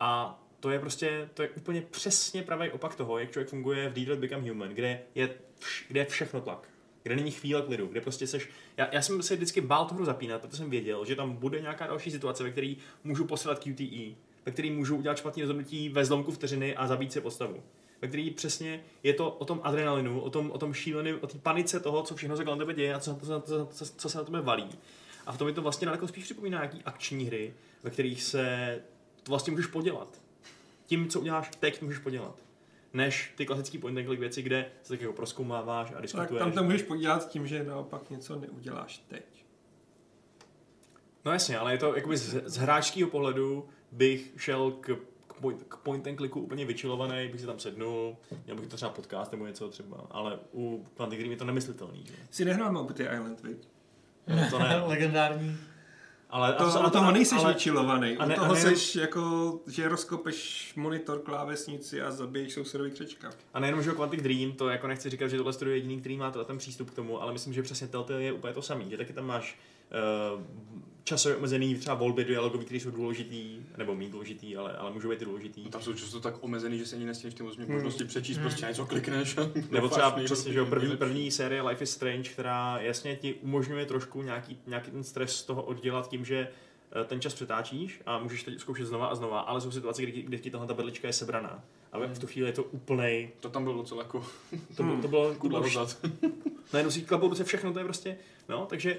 A to je prostě, to je úplně přesně pravý opak toho, jak člověk funguje v Detroit Become Human, kde je, vš, kde je všechno tlak. kde není chvíle klidu, kde prostě seš, já, já jsem se vždycky bál tu hru zapínat, protože jsem věděl, že tam bude nějaká další situace, ve které můžu posílat QTE, ve které můžu udělat špatný rozhodnutí ve zlomku vteřiny a zabít si postavu. Ve který přesně je to o tom adrenalinu, o tom, o tom šíleném, o té panice toho, co všechno se kolem tebe děje a co, co, co, co, co se na tebe valí. A v tom je to vlastně daleko spíš připomíná nějaký akční hry, ve kterých se to vlastně můžeš podělat. Tím, co uděláš teď, můžeš podělat. Než ty klasický point and click věci, kde se tak jako proskoumáváš a Tak diskutuješ. tam to můžeš podívat tím, že naopak něco neuděláš teď. No jasně, ale je to jakoby z, z hráčského pohledu bych šel k, point, k point and clicku úplně vyčilovaný, bych si tam sednul, měl bych to třeba podcast nebo něco třeba, ale u Quantic Dream je to nemyslitelný. Že? Si nehrál Mobility Island, viď? No, to ne. [laughs] Legendární. Ale, To, a a toho nejseš ale, vyčilovaný. a U ne- a toho nejenom- seš jako, že rozkopeš monitor, klávesnici a zabiješ sousedový křečka. A nejenom, že Quantic Dream, to jako nechci říkat, že tohle studio je jediný, který má ten přístup k tomu, ale myslím, že přesně Telltale je úplně to samý, že taky tam máš uh, časově omezený třeba volby dialogový, které jsou důležitý, nebo méně důležitý, ale, ale můžou být i důležitý. No, tam jsou často tak omezený, že se ani nestíš ty Hmm. možnosti přečíst, prostě něco klikneš. Nebo [laughs] třeba přesně, že první, první série Life is Strange, která jasně ti umožňuje trošku nějaký, nějaký ten stres z toho oddělat tím, že eh, ten čas přetáčíš a můžeš teď zkoušet znova a znova, ale jsou situace, kdy, ti- kdy ti tahle ta berlička je sebraná. A v tu chvíli je to úplnej, To tam bylo docela jako to, bylo, to bylo, to [laughs] kudla bylo dozad. [laughs] najednou si klapou ruce všechno, to je prostě, no, takže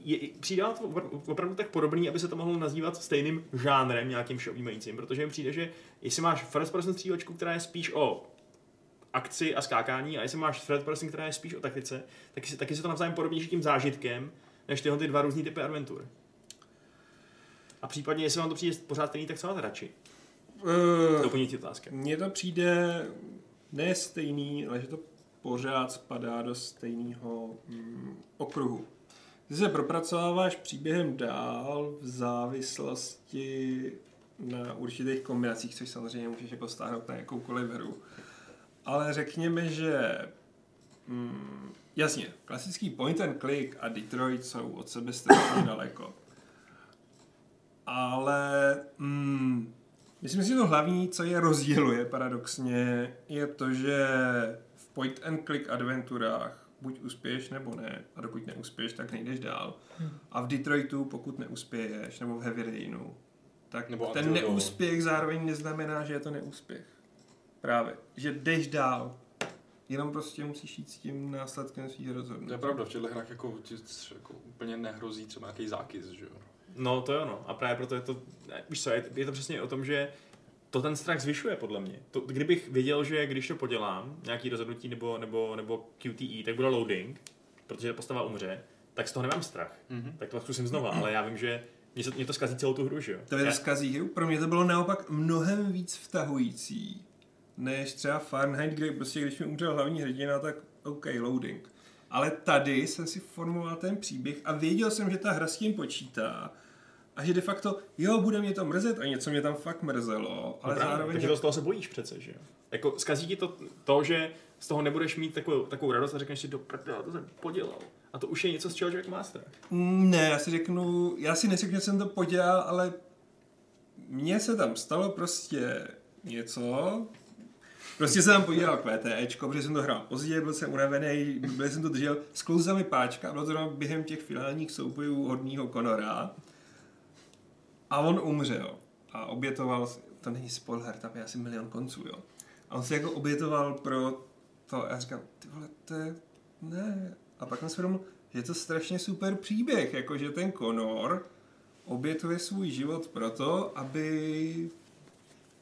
je, přijde to opr- opravdu tak podobný, aby se to mohlo nazývat stejným žánrem nějakým všeobjímajícím, protože mi přijde, že jestli máš first person střílečku, která je spíš o akci a skákání, a jestli máš third person, která je spíš o taktice, tak si, taky se to navzájem podobnější tím zážitkem, než tyhle ty dva různý typy adventur. A případně, jestli vám to přijde pořád stejný, tak co máte radši? Uh, Doplňující otázka. Mně to přijde ne stejný, ale že to pořád spadá do stejného mm, okruhu. Ty se propracováváš příběhem dál v závislosti na určitých kombinacích, což samozřejmě můžeš jako stáhnout na jakoukoliv hru. Ale řekněme, že mm, jasně, klasický point and click a Detroit jsou od sebe strašně daleko. Ale mm, Myslím si, že to hlavní, co je rozděluje paradoxně, je to, že v point and click adventurách buď uspěješ nebo ne, a dokud neuspěješ, tak nejdeš dál. A v Detroitu, pokud neuspěješ, nebo v Heavy Rainu, tak Nebo ten Until Dawn. neúspěch zároveň neznamená, že je to neúspěch. Právě. Že jdeš dál. Jenom prostě musíš jít s tím následkem svých rozhodnutí. To je pravda, v těchto hrách jako, jako úplně nehrozí třeba nějaký zákys, že jo. No to jo, no. A právě proto je to, víš co, je, je to přesně o tom, že to ten strach zvyšuje, podle mě. To, kdybych věděl, že když to podělám, nějaký rozhodnutí nebo, nebo, nebo QTE, tak bude loading, protože postava umře, tak z toho nemám strach. Mhm. Tak to zkusím znova, ale já vím, že mě, se, mě to zkazí celou tu hru, že jo? To je to zkazí hru. Pro mě to bylo naopak mnohem víc vtahující, než třeba Fahrenheit, kde prostě když mi umřel hlavní hrdina, tak OK, loading. Ale tady jsem si formoval ten příběh a věděl jsem, že ta hra s tím počítá a že de facto, jo, bude mě to mrzet a něco mě tam fakt mrzelo, ale no právě, zároveň... Takže to z toho se bojíš přece, že jo? Jako zkazí ti to, to, že z toho nebudeš mít takovou, takovou radost a řekneš si, do prdela, to jsem podělal. A to už je něco, z čeho člověk má strach. Mm, Ne, já si řeknu, já si neřeknu, že jsem to podělal, ale mně se tam stalo prostě něco, Prostě jsem tam podíval k VTEčko, protože jsem to hrál pozdě, byl jsem unavený, byl jsem to držel, sklouzla mi páčka, bylo to během těch finálních soubojů hodního Konora a on umřel a obětoval, to není spoiler, tam je asi milion konců, jo. A on se jako obětoval pro to a já říkám, ty vole, to je, ne. A pak jsem si uvědomil, je to strašně super příběh, jakože ten Konor obětuje svůj život proto, aby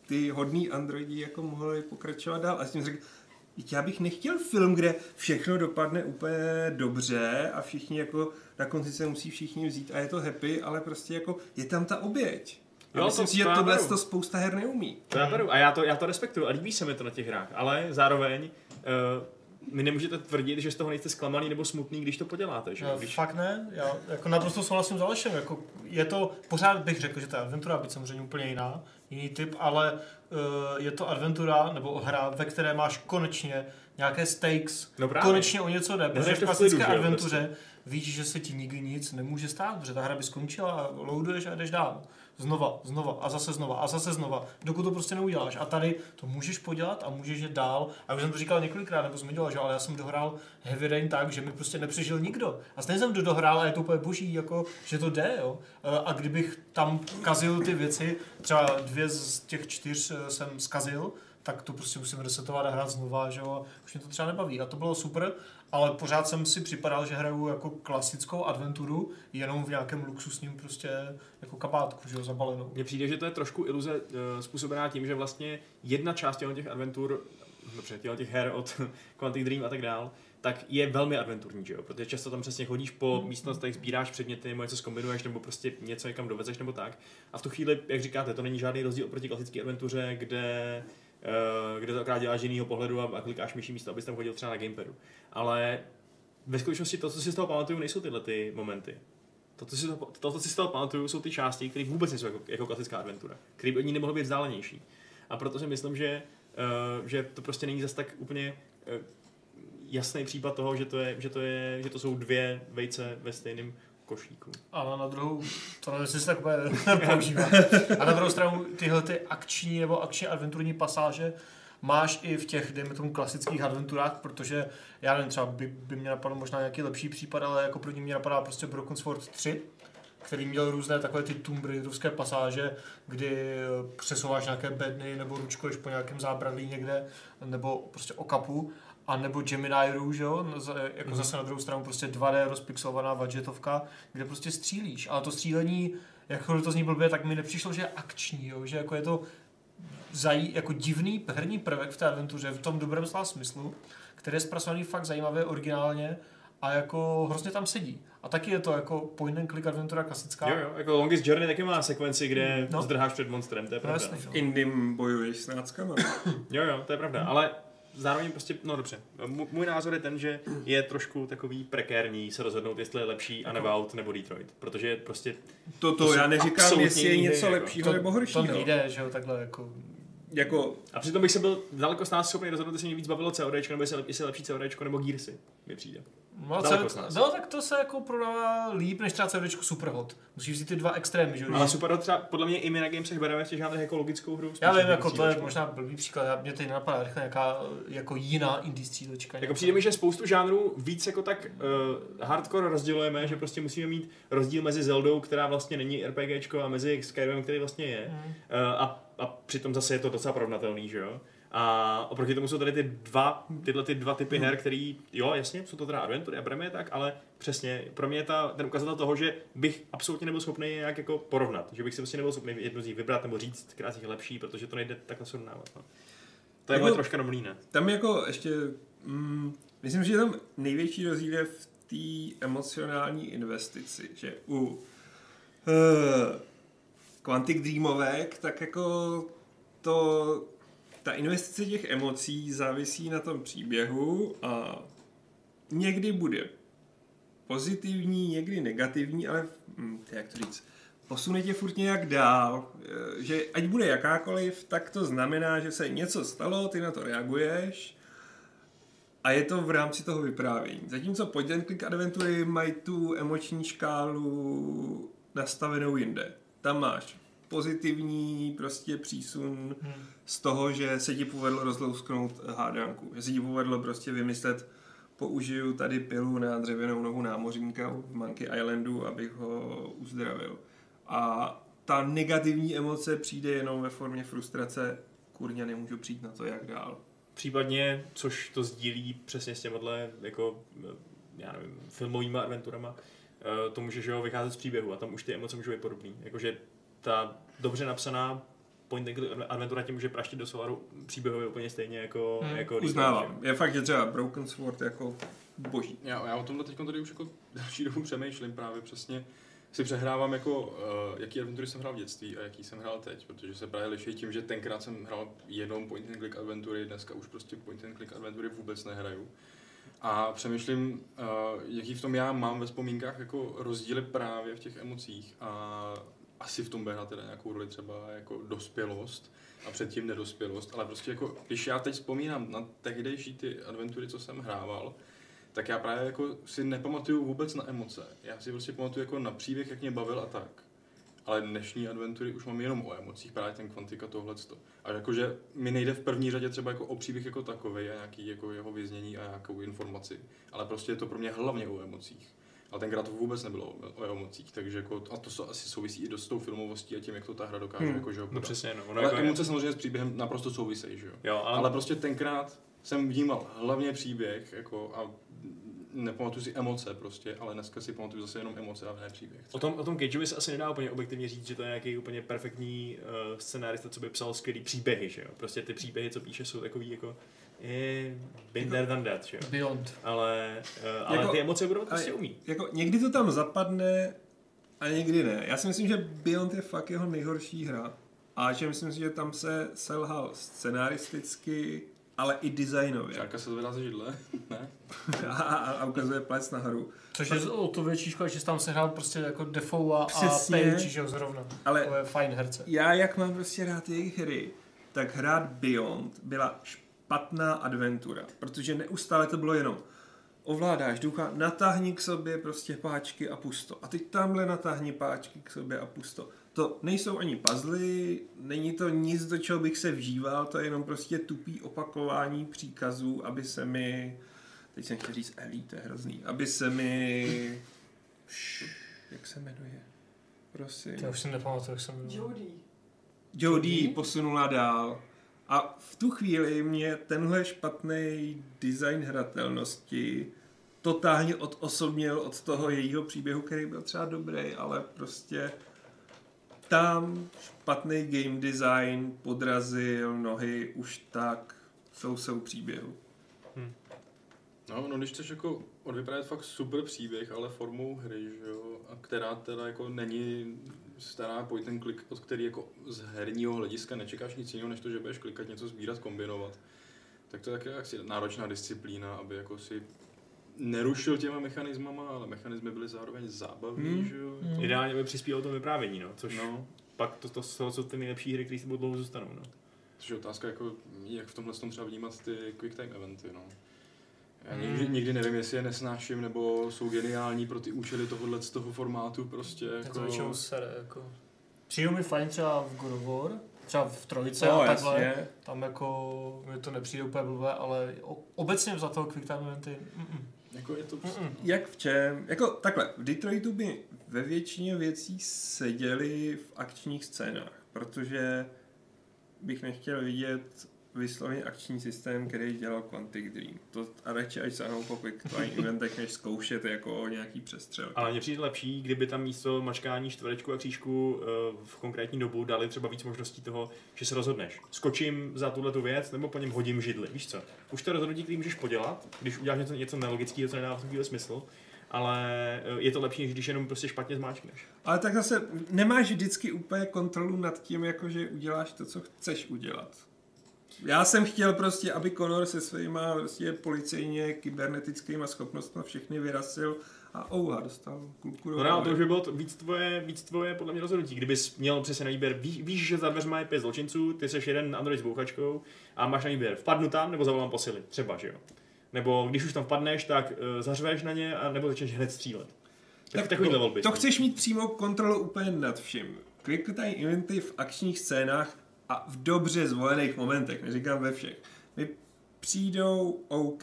ty hodní androidi jako mohli pokračovat dál. A s tím řekl, "Vždyť já bych nechtěl film, kde všechno dopadne úplně dobře a všichni jako na konci se musí všichni vzít a je to happy, ale prostě jako je tam ta oběť. A Jo, myslím to- si, že to já tohle to spousta her neumí. To já beru a já to, já to respektuju a líbí se mi to na těch hrách, ale zároveň uh, mi nemůžete tvrdit, že z toho nejste zklamaný nebo smutný, když to poděláte, že? jo? No, Když, Fakt ne, já jako naprosto souhlasím s Alešem, jako je to, pořád bych řekl, že ta adventura, byť samozřejmě úplně jiná, jiný typ, ale eh, je to adventura nebo hra, ve které máš konečně nějaké stakes, No právě. konečně o něco jde, protože Nehraješ v klasické klidu, adventuře víš, že se ti nikdy nic nemůže stát, protože ta hra by skončila a loaduješ a jdeš dál. Znova, znova a zase znova a zase znova, dokud to prostě neuděláš. A tady to můžeš podělat a můžeš jít dál. A už jsem to říkal několikrát, nebo jsem dělal, že ale já jsem dohrál Heavy Rain tak, že mi prostě nepřežil nikdo. A stejně jsem to dohrál a je to úplně boží, jako, že to jde, jo. E, A kdybych tam kazil ty věci, třeba dvě z těch čtyř e, jsem skazil, tak to prostě musím resetovat a hrát znova, že jo, už mě to třeba nebaví. A to bylo super, ale pořád jsem si připadal, že hraju jako klasickou adventuru, jenom v nějakém luxusním prostě jako kabátku, že jo, zabalenou. Mně přijde, že to je trošku iluze uh, způsobená tím, že vlastně jedna část těch adventur, dobře, těch her od [laughs] Quantic Dream a tak dál, tak je velmi adventurní, že jo? Protože často tam přesně chodíš po Mm. místnostech, sbíráš předměty, nebo něco zkombinuješ, nebo prostě něco někam dovezeš, nebo tak. A v tu chvíli, jak říkáte, to není žádný rozdíl oproti klasické adventuře, kde eh, kde to akorát děláš z jiného pohledu a, klikáš myší místo, abys tam chodil třeba na gamepadu. Ale ve skutečnosti to, co si z toho pamatuju, nejsou tyhle ty momenty. To, co si, to, to, co si z toho pamatuju, jsou ty části, které vůbec nejsou jako, jako klasická adventura, které by od ní nemohly být vzdálenější. A proto si myslím, že, uh, že to prostě není zase tak úplně uh, jasný případ toho, že to, je, že, to je, že to jsou dvě vejce ve stejném košíku. Ale na druhou, to nevím, jestli se tak [laughs] používá. [laughs] A na druhou stranu tyhle ty akční nebo akční adventurní pasáže máš i v těch, dejme tomu, klasických adventurách, protože já nevím, třeba by, by mě napadl možná nějaký lepší případ, ale jako první mě napadá prostě Broken Sword 3, který měl různé takové ty Tomb Raiderovské pasáže, kdy eh, přesouváš nějaké bedny nebo ručkuješ po nějakém zábradlí někde, nebo prostě okapu, a nebo Gemini Rouge, jo? No, za- jako Mhm. zase na druhou stranu prostě 2D rozpixelovaná budgetovka, kde prostě střílíš. Ale to střílení, jako to zní blbě, tak mi nepřišlo, že je akční, jo? že jako je to zají, jako divný herní prvek v té adventuře, v tom dobrém slova smyslu, který je zpracovaný fakt zajímavě, originálně a jako hrozně tam sedí. A taky je to jako point and click adventura klasická. Jo, jo, jako Longest Journey taky má sekvenci, kde No. no. zdrháš před monstrem, to je No, pravda. jasný, jo. Indym bojuješ s náckama. Jo, jo, to je pravda, ale zároveň prostě, no dobře, můj názor je ten, že je trošku takový prekérní se rozhodnout, jestli je lepší Unavout nebo Detroit, protože prostě To, To to já neříkám, jestli je něco hry, jako. lepšího nebo To horšího. nejde, že jo, takhle jako... Jako, A přitom bych se byl daleko s nás schopný rozhodnout, jestli mě víc bavilo CODčko, nebo jestli, jestli je lepší CODčko nebo Gearsy, mi přijde. No, no, tak to se jako prodává líp než třeba CDčku Superhot. Musíš vzít ty dva extrémy, že jo? Ale super, třeba podle mě i my na Gamesech bereme v těch žánrech jako logickou hru. Já vím, jako to je možná blbý příklad, mě teď napadá rychle nějaká jako jiná indie střílečka. Jako přijde mi, že spoustu žánrů víc jako tak uh, hardcore rozdělujeme, že prostě musíme mít rozdíl mezi Zeldou, která vlastně není RPGčko, a mezi Skyrimem, který vlastně je. Hmm. Uh, a, a přitom zase je to docela porovnatelný, že jo? A oproti tomu jsou tady ty dva, tyhle ty dva typy her, který, jo, jasně, jsou to teda adventury a bereme je tak, ale přesně, pro mě je ta, ten ukazatel toho, že bych absolutně nebyl schopný je nějak jako porovnat, že bych si prostě nebyl schopný jednu z nich vybrat nebo říct, která z nich je lepší, protože to nejde takhle srovnávat. No. To je Jako- moje troška nomlína. tam jako ještě, mm, myslím, že tam největší rozdíl je v té emocionální investici, že u uh, Quantic Dreamovek, tak jako to, ta investice těch emocí závisí na tom příběhu a někdy bude pozitivní, někdy negativní, ale hm, jak to říct, posune tě furt nějak dál, Eh, že ať bude jakákoliv, tak to znamená, že se něco stalo, ty na to reaguješ a je to v rámci toho vyprávění. Zatímco point and click adventury mají tu emoční škálu nastavenou jinde. Tam máš pozitivní prostě přísun Hmm. z toho, že se ti povedlo rozlousknout hádanku. Že se ti povedlo prostě vymyslet, použiju tady pilu na dřevěnou nohu námořníka v Monkey Islandu, abych ho uzdravil. A ta negativní emoce přijde jenom ve formě frustrace, kurně nemůžu přijít na to, jak dál. Případně, což to sdílí přesně s těmhle jako, já nevím, filmovými adventurama, eh, to může že jo, vycházet z příběhu a tam už ty emoce můžou být podobný. Jakože ta dobře napsaná point and click adventura tě může praštit do solaru příběhově úplně stejně jako, Hmm. jako Uznávám. Je fakt, že třeba Broken Sword jako boží. Já, já o tomhle teď tady už jako další dobu přemýšlím právě přesně. Si přehrávám jako, uh, jaký adventury jsem hrál v dětství a jaký jsem hrál teď, protože se právě liší tím, že tenkrát jsem hrál jenom point and click adventury, dneska už prostě point and click adventury vůbec nehraju. A přemýšlím, uh, jaký v tom já mám ve vzpomínkách jako rozdíly právě v těch emocích a asi v tom bude hrát teda nějakou roli třeba jako dospělost a předtím nedospělost, ale prostě jako, když já teď vzpomínám na tehdejší ty adventury, co jsem hrával, tak já právě jako si nepamatuju vůbec na emoce. Já si prostě pamatuju jako na příběh, jak mě bavil a tak. Ale dnešní adventury už mám jenom o emocích, právě ten kvantika tohleto. A jakože mi nejde v první řadě třeba jako o příběh jako takový a nějaký jako jeho věznění a nějakou informaci. Ale prostě je to pro mě hlavně o emocích. A tenkrát to vůbec nebylo o, o emocích, takže jako, a to so, asi souvisí i dost s tou filmovostí a tím, jak to ta hra dokáže Hmm. jako, že ho No přesně, no. Ono Ale jako je- emoce samozřejmě s příběhem naprosto souvisejí, že jo. Jo, ale, Ale prostě tenkrát jsem vnímal hlavně příběh jako a nepamatuju si emoce prostě, ale dneska si pamatuju zase jenom emoce a ne příběh. O tom, o tom Cageovi se asi nedá úplně objektivně říct, že to je nějaký úplně perfektní uh, scenárista, co by psal skvělý příběhy, že jo? Prostě ty příběhy, co píše, jsou takový jako je been there than that, že jo? Beyond. Ale, uh, ale Jako- ty emoce budou prostě umí. Jako někdy to tam zapadne a někdy ne. Já si myslím, že Beyond je fakt jeho nejhorší hra. A že myslím si, že tam se selhal scenaristicky, ale i designově. Čárka se zvedá ze židle, [laughs] ne? [laughs] A, a, a ukazuje palec nahoru. Což je o to větší škoda, že tam sehrál prostě jako Defoe a, a Přesně. Page, že jo, zrovna. Ale To je fajn herce. já, jak mám prostě rád jejich hry, tak hrát Beyond byla špatná adventura, protože neustále to bylo jenom ovládáš ducha, natáhni k sobě prostě páčky a pusto. A teď tamhle natáhni páčky k sobě a pusto. To nejsou ani puzzly, není to nic, do čeho bych se vžíval, to je jenom prostě tupý opakování příkazů, aby se mi, teď jsem chtěl říct Elí, to je hrozný, aby se mi, jak se jmenuje, prosím. Já už si nepamatuju, jak jsem... Jody. Jodie posunula dál. A v tu chvíli mě tenhle špatný design hratelnosti totálně odosobnil od toho jejího příběhu, který byl třeba dobrý, ale prostě tam špatný game design podrazil nohy už tak jsou jsou příběhu. No, no když chceš jako odvyprávět fakt super příběh, ale formou hry, že jo, a která teda jako není stará point and click, od který jako z herního hlediska nečekáš nic jiného, než to, že budeš klikat, něco sbírat, kombinovat, tak to je taky jaksi náročná disciplína, aby jako si nerušil těma mechanismama, ale mechanismy byly zároveň zábavní, Hmm. že jo. Hmm. Ideálně by přispívalo to vyprávění, no, což no. No, pak to, to, to jsou ty nejlepší hry, které si budou dlouho zůstanou, no. což je otázka, jako, jak v tomhle tom třeba vnímat ty quick time eventy, no. Já Hmm. nikdy, nikdy nevím, jestli je nesnáším, nebo jsou geniální pro ty účely tohohle z toho formátu, prostě Je jako... to většinou sere, jako... Přijde mi fajn třeba v God of War, třeba v Trojice No, a takhle. jasně. Tam jako mi to nepřijde úplně blbé, ale obecně za toho quick time eventy, mm-mm, Jako je to prostě... mm-mm. Jak v čem? Jako takhle, v Detroitu by ve většině věcí seděli v akčních scénách, protože bych nechtěl vidět vysloveně akční systém, který dělal Quantic Dream. To a radši až sáhnou po quick time eventech, než zkoušet jako nějaký přestřel. Ale mně přijde lepší, kdyby tam místo mačkání čtverečku a křížku eh, v konkrétní dobu dali třeba víc možností toho, že se rozhodneš. Skočím za tuhle tu věc, nebo po něm hodím židli, víš co? Už to rozhodnutí, který můžeš podělat, když uděláš něco, něco nelogického, co nedává v chvíli smysl, ale eh, je to lepší, než když jenom prostě špatně zmáčkneš. Ale tak zase nemáš vždycky úplně kontrolu nad tím, jako že uděláš to, co chceš udělat. Já jsem chtěl prostě, aby Conor se svýma prostě policejně kybernetickými schopnostmi všechny vyrasil a ouha, dostal kulku do No, to už by bylo to víc tvoje, víc tvoje podle mě rozhodnutí. Kdybys měl přesně na výběr, ví, víš, že za dveřma je pět zločinců, ty jsi jeden Android s bouchačkou a máš na výběr, vpadnu tam nebo zavolám posily, třeba, že jo. Nebo když už tam vpadneš, tak uh, zařveš na ně a nebo začneš hned střílet. Tak, Tak takovýhle volby. To chceš mít přímo kontrolu úplně nad vším. Quick time eventy v akčních scénách a v dobře zvolených momentech, neříkám ve všech, mi přijdou OK.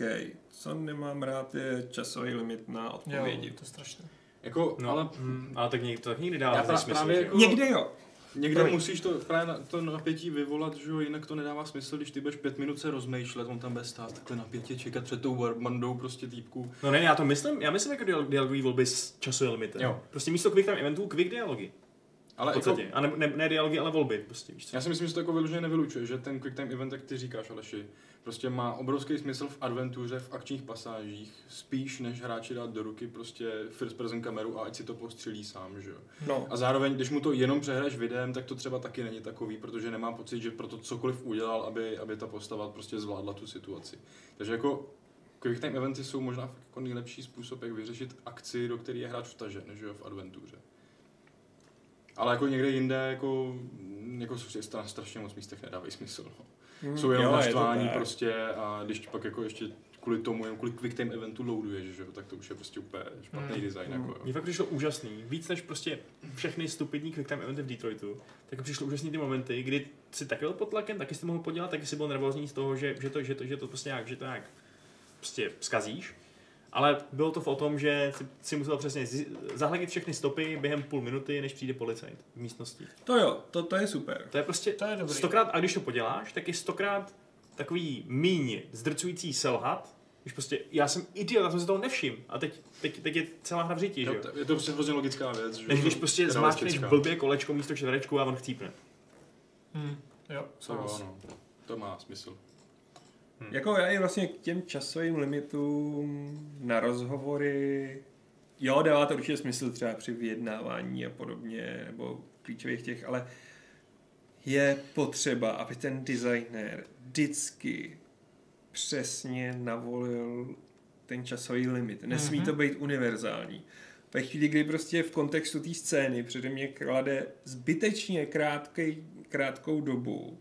Co nemám rád je časový limit na Jo, odpovědi. to je strašné. Jako, No, ale ale, mm, ale tak, někdy, to tak nikdy dává Já pra- smysl. právě že jo. jako- Někde jo. někde Promiň. musíš to právě na, to napětí vyvolat, že jo, jinak to nedává smysl, když ty budeš pět minut se rozmýšlet, on tam bude stát takhle napětě, čekat před tou bandou prostě týpků. No ne, já to myslím, já myslím jako dialog, dialogový volby s časovým limitem. Jo. Prostě místo quick time eventů, quick dialogy. Ale v jako, podstatě. A ne, ne, ne, dialogy, ale volby. Prostě, víš co? já si myslím, že to jako vyloženě nevylučuje, že ten quick time event, jak ty říkáš, Aleši, prostě má obrovský smysl v adventuře, v akčních pasážích, spíš než hráči dát do ruky prostě first person kameru a ať si to postřelí sám, že jo. No. A zároveň, když mu to jenom přehraješ videem, tak to třeba taky není takový, protože nemá pocit, že pro to cokoliv udělal, aby, aby ta postava prostě zvládla tu situaci. Takže jako quick time eventy jsou možná jako nejlepší způsob, jak vyřešit akci, do které je hráč vtažen, že jo, v adventuře. Ale jako někde jinde, jako, jako jsou stra- strašně moc místech nedávají smysl. No. Hmm, Jsou jenom jo, je to naštvání tak. prostě a když pak jako ještě kvůli tomu, jenom kvůli quick time eventu loaduješ, že jo, tak to už je prostě úplně špatný Hmm. design. Hmm. Jako, jo. Mně fakt přišlo úžasný. Víc než prostě všechny stupidní quick time eventy v Detroitu, tak přišlo úžasný ty momenty, kdy si taky byl pod tlakem, taky si to mohl podělat, taky si byl nervózní z toho, že, že, to, že, to, že to prostě nějak, že to nějak prostě zkazíš. Ale bylo to o tom, že si, si musel přesně zahladit všechny stopy během půl minuty, než přijde policajt v místnosti. To jo, to, to je super. To je prostě To je dobrý. stokrát, a když to poděláš, tak je stokrát takový míň zdrcující selhat, když prostě, já jsem idiot, já jsem si toho nevšiml. A teď, teď, teď je celá hra v řiti, že Jo, je to prostě hrozně logická věc. že Než když prostě zmáčkneš blbě kolečko místo čtverečku a on chcípne. Hmm. Jo, souhlas. no. to má smysl. Jako já i vlastně k těm časovým limitům na rozhovory, jo, dává to určitě smysl třeba při vyjednávání a podobně, nebo klíčových těch, ale je potřeba, aby ten designer vždycky přesně navolil ten časový limit. Nesmí Mhm. to být univerzální. Ve chvíli, kdy prostě v kontextu té scény přede mě klade zbytečně krátkej, krátkou dobu,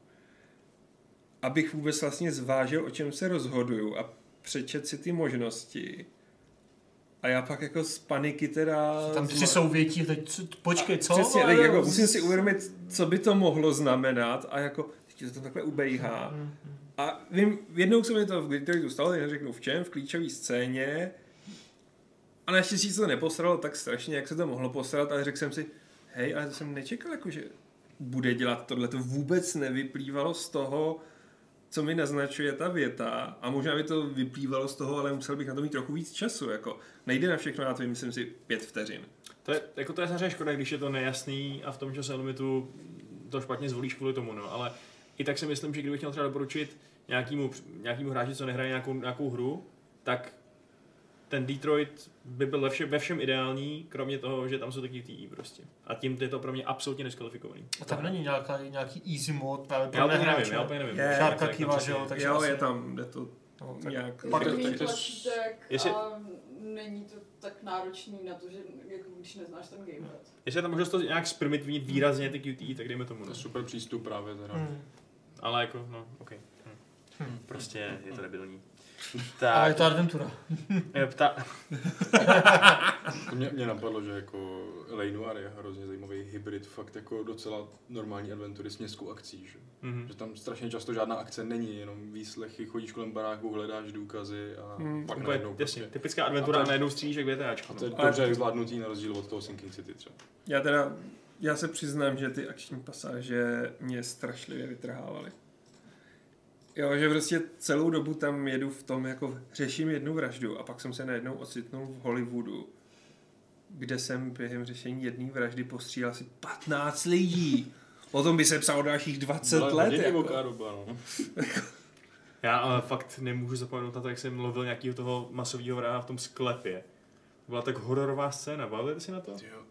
abych vůbec vlastně zvážil, o čem se rozhoduju a přečet si ty možnosti. A já pak jako z paniky teda... Tam tři souvětí, teď co- počkej, co? Přesně, Ale- tak jako musím si uvědomit, co by to mohlo znamenat a jako teď to tam takhle ubejhá. A vím, jednou se mi to v Glitteritu stalo, neřeknu v čem, v klíčové scéně. A naštěstí se to neposralo tak strašně, jak se to mohlo posrat, ale řekl jsem si, hej, ale to jsem nečekal, jako, že bude dělat tohle. To vůbec nevyplývalo z toho, co mi naznačuje ta věta. A možná by to vyplývalo z toho, ale musel bych na to mít trochu víc času. Jako. Nejde na všechno, to myslím si pět vteřin. To je, jako to je samozřejmě škoda, když je to nejasný a v tom čase limitu to špatně zvolíš kvůli tomu, no. Ale i tak si myslím, že kdybych měl třeba doporučit nějakému, nějakému hráči, co nehraje nějakou, nějakou hru, tak ten Detroit by byl ve všem, ve všem ideální, kromě toho, že tam jsou taky TI prostě. A tím je to pro mě absolutně neskvalifikovaný. A tam není nějaká, nějaký easy mod právě pro Já úplně nevím, já úplně nevím. Je, Šárka tak, že jo, tak, takže jo, asi- je tam, jde to No, tak nějak... Pak- tak- Takový tak to je- tlačítek Jestli- a není to tak náročný na to, že jako když neznáš ten gamepad. Jestli je tam možnost to nějak zprimitvnit výrazně ty QTE, tak dejme tomu. To No. je super přístup právě teda. Hmm. Ale jako, no, OK. Hm. Hm. Prostě je to debilní. Ale je Tak, to adventura. eh, pta, Mě, mě napadlo, že jako L.A. Noir je hrozně zajímavý hybrid, fakt jako docela normální adventury s městskou akcí, že? mhm. že tam strašně často žádná akce není, jenom výslechy, chodíš kolem baráku, hledáš důkazy a Hmm, pak Úplně, najednou jasně, prostě. typická adventura A a najednou střílíš jak A VTAčko. to je No. Dobře zvládnutý na rozdíl od toho Sinking City třeba. Já teda, já se přiznám, že ty akční pasáže mě strašlivě vytrhávaly. Jo, že prostě celou dobu tam jedu v tom, jako řeším jednu vraždu a pak jsem se najednou ocitnul v Hollywoodu, kde jsem během řešení jedné vraždy postřílel asi 15 lidí. Potom by se psalo dalších 20 Byla let. Jako. doba, no. [laughs] Já ale fakt nemůžu zapomenout na to, jak jsem lovil nějakého toho masového vraha v tom sklepě. To byla tak hororová scéna, pamatujete si na to? Tyjo,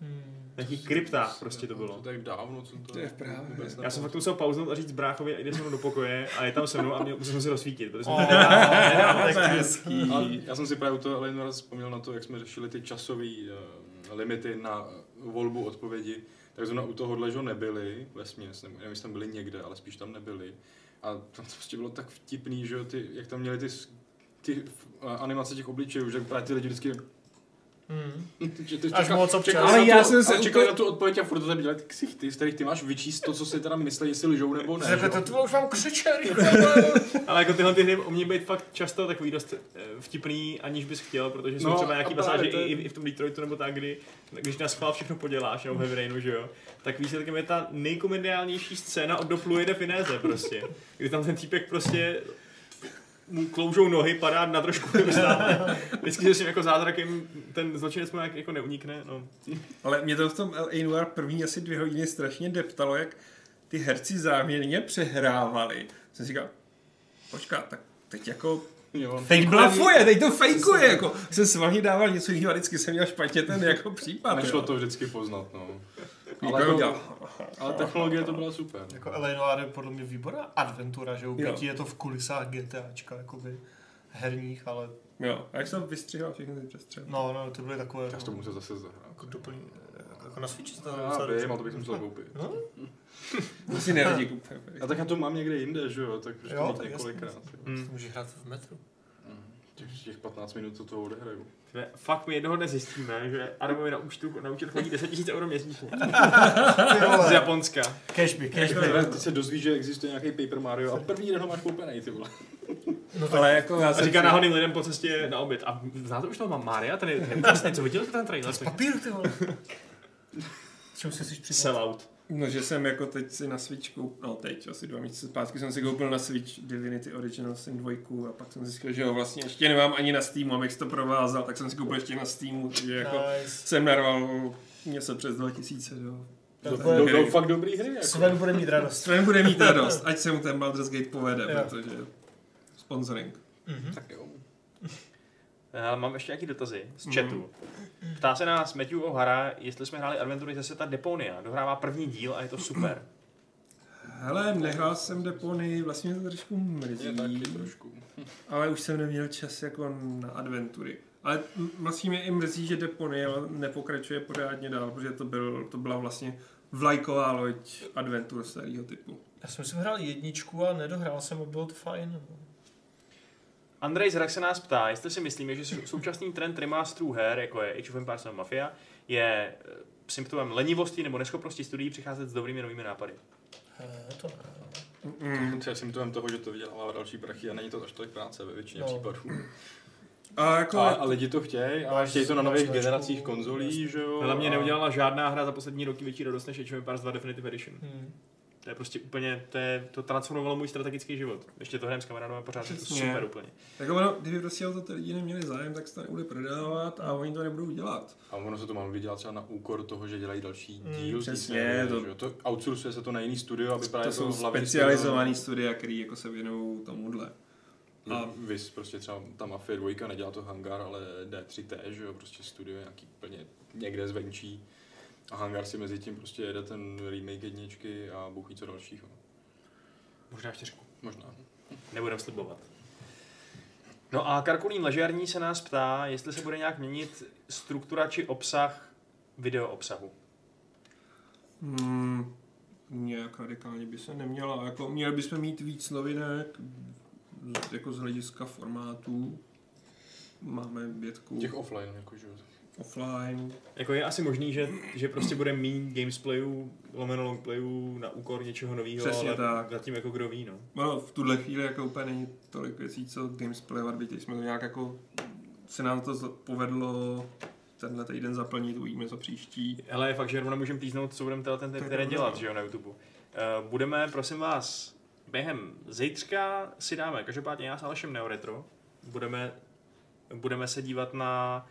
Hmm. V nějakých kryptách prostě to bylo. To tak dávno, co to To je právě. Já jsem fakt musel pauznout a říct bráchovi, jde se mnou do pokoje a je tam se mnou a měl, musel jsem si rozsvítit, protože jsem Oh, to nedával, to text. hezký. Já jsem si právě u toho Ellen raz vzpomněl na to, jak jsme řešili ty časové uh, limity na volbu odpovědi. Tak zrovna u tohohle, že nebyly ve směs, nebo nevím, jestli tam byly někde, ale spíš tam nebyly. A tam to prostě bylo tak vtipný, že jo, ty, jak tam měli ty, ty uh, animace těch obličejů, že právě ty lidi vždycky Hmm. že Až čekal- moc občas. Ale já tu, jsem se úplně- na tu odpověď a furt to ty ksichty, z kterých ty máš vyčíst to, co si teda myslí, jestli lžou nebo ne. Řekl, to, to už mám křičet. [laughs] Ale jako tyhle ty hry umí být fakt často takový dost eh, vtipný, aniž bys chtěl, protože jsou No, třeba nějaký pasáže to je- i, i, v tom Detroitu nebo tak, kdy když na schvál všechno poděláš, nebo v Heavy Rainu, že jo, tak výsledkem je ta nejkomediálnější scéna od Dopluje de Finese prostě. Kdy tam ten týpek prostě mu kloužou nohy, padá na trošku. [laughs] Vždycky se s tím jako zázrakem ten zločinec mu nějak jako neunikne. No. Ale mě to v tom L.A. Noir první asi dvě hodiny strašně deptalo, jak ty herci záměrně přehrávali. Jsem si říkal, počkat, tak teď jako Jo. Fake blafuje, teď to fejkuje, jako jsem s vámi dával něco jiného vždycky jsem měl špatně ten jako případ. Nešlo jo. to vždycky poznat, no. Ale, Ale, jako, ale technologie to byla super. Jako L.A. Noir je podle mě výborná adventura, že u Jo. pěti je to v kulisách GTAčka, jakoby herních, ale jo, a jak jsem vystřihal všechny ty přestřely. no, no, ty byly takové Já to musel zase zahrát. jako doplň, jako na Switchi se to Já vím, ale to bych musel koupit. No, [laughs] To si neradí kupuje. A tak já to mám někde jinde, že jo, tak prostě Jo, mít několikrát. jo. Hmm. to můžeš hrát v metru. Těch, těch 15 minut to toho odehraju. Tve- Fakt my jednoho dne zjistíme, že Adamovi na účtu, na účet chodí 10 000 euro měsíčně. [laughs] Z Japonska. Cashby, cashby. Ty se dozvíš, že existuje nějaký Paper Mario a první den ho máš koupený, ty vole. No Ale jako já A jsem říká náhodným lidem po cestě na oběd. A znáte už toho Maria? Ten je, ten je úžasný. Co viděl jste ten trailer? Z papíru, ty vole. [laughs] Čemu se chceš přiznat? Sellout. No, že jsem jako teď si na Switch koupil, no teď, asi dva měsíce zpátky jsem si koupil na Switch Divinity Original Sin 2 a pak jsem zjistil, že ho vlastně ještě nemám ani na Steamu, abych si to provázal, tak jsem si koupil ještě na Steamu, takže jako Nice. jsem narval něco přes 2000 do... To do, fakt dobrý hry, jako. Sven bude mít radost. Sven bude mít [laughs] radost, ať se mu ten Baldur's Gate povede, Jo. protože sponsoring. Mhm. Tak jo. Ale mám ještě nějaký dotazy z chatu. Ptá se nás Matthew O'Hara, jestli jsme hráli adventury ze světa Deponia. Dohrává první díl a je to super. Hele, nehrál jsem Depony, vlastně mě to trošku mrzí, Je taky trošku. ale už jsem neměl čas jako na adventury. Ale vlastně mě i mrzí, že Depony nepokračuje pořádně dál, protože to, byl, to byla vlastně vlajková loď adventur starého typu. Já jsem si hrál jedničku a nedohrál jsem a bylo to fajn. no. Andrej Zrak se nás ptá, jestli si myslíme, že sou- současný trend remasterů her, jako je Age of Empires nebo Mafia, je eh, symptomem lenivosti nebo neschopnosti studií přicházet s dobrými novými nápady. Eh, to ne. Mm. To je symptomem toho, že to vydělává další prachy a není to až tolik práce ve většině No. případů. A jako... A, a lidi to chtějí a chtějí to na nových značku, generacích konzolí, že jo. Ale mě a- neudělala žádná hra za poslední roky větší radost než Age of Empires 2 Definitive Edition. Hmm. To je prostě úplně, to, je, to transformovalo můj strategický život. Ještě to hrajem s kamarádem a pořád je to Přesně. super úplně. Tak ono, kdyby prostě o to ty lidi neměli zájem, tak se to nebude prodávat a oni to nebudou dělat. A ono se to malo dělat třeba na úkor toho, že dělají další Mm, díl. přesně, to- že to outsourcuje se to na jiný studio, aby právě To jsou specializovaný studia, který jako se věnují tomuhle. studio, a- Vys prostě třeba ta Mafia 2 nedělá to Hangar, ale D3T, že jo, prostě studio nějaký úplně někde zvenčí. A Hangar si mezi tím prostě jede ten remake jedničky a bůh ví co dalšího. Možná ještě řeknu. Možná. Nebudem slibovat. No a Karkulín Ležerní se nás ptá, jestli se bude nějak měnit struktura či obsah video obsahu. Hmm, nějak radikálně by se neměla. Jako, měli bychom mít víc novinek, z- jako z hlediska formátů. Máme vědku Těch offline, jako, že jo. Offline. Jako je asi možný, že, že prostě bude méně gamesplayů, lomeno longplayů na úkor něčeho nového, Přesně ale tak. zatím jako kdo ví, no. No, v tuhle chvíli jako úplně není tolik věcí, co gamesplayovat, byť jsme to nějak jako, se nám to za- povedlo tenhle týden zaplnit, uvidíme co příští. Ale je fakt, že rovnou můžeme týznout, co budeme ten týden dělat, že jo, na YouTube. Uh, budeme, prosím vás, během zítřka si dáme, každopádně já s Alešem Neoretro, budeme, budeme se dívat na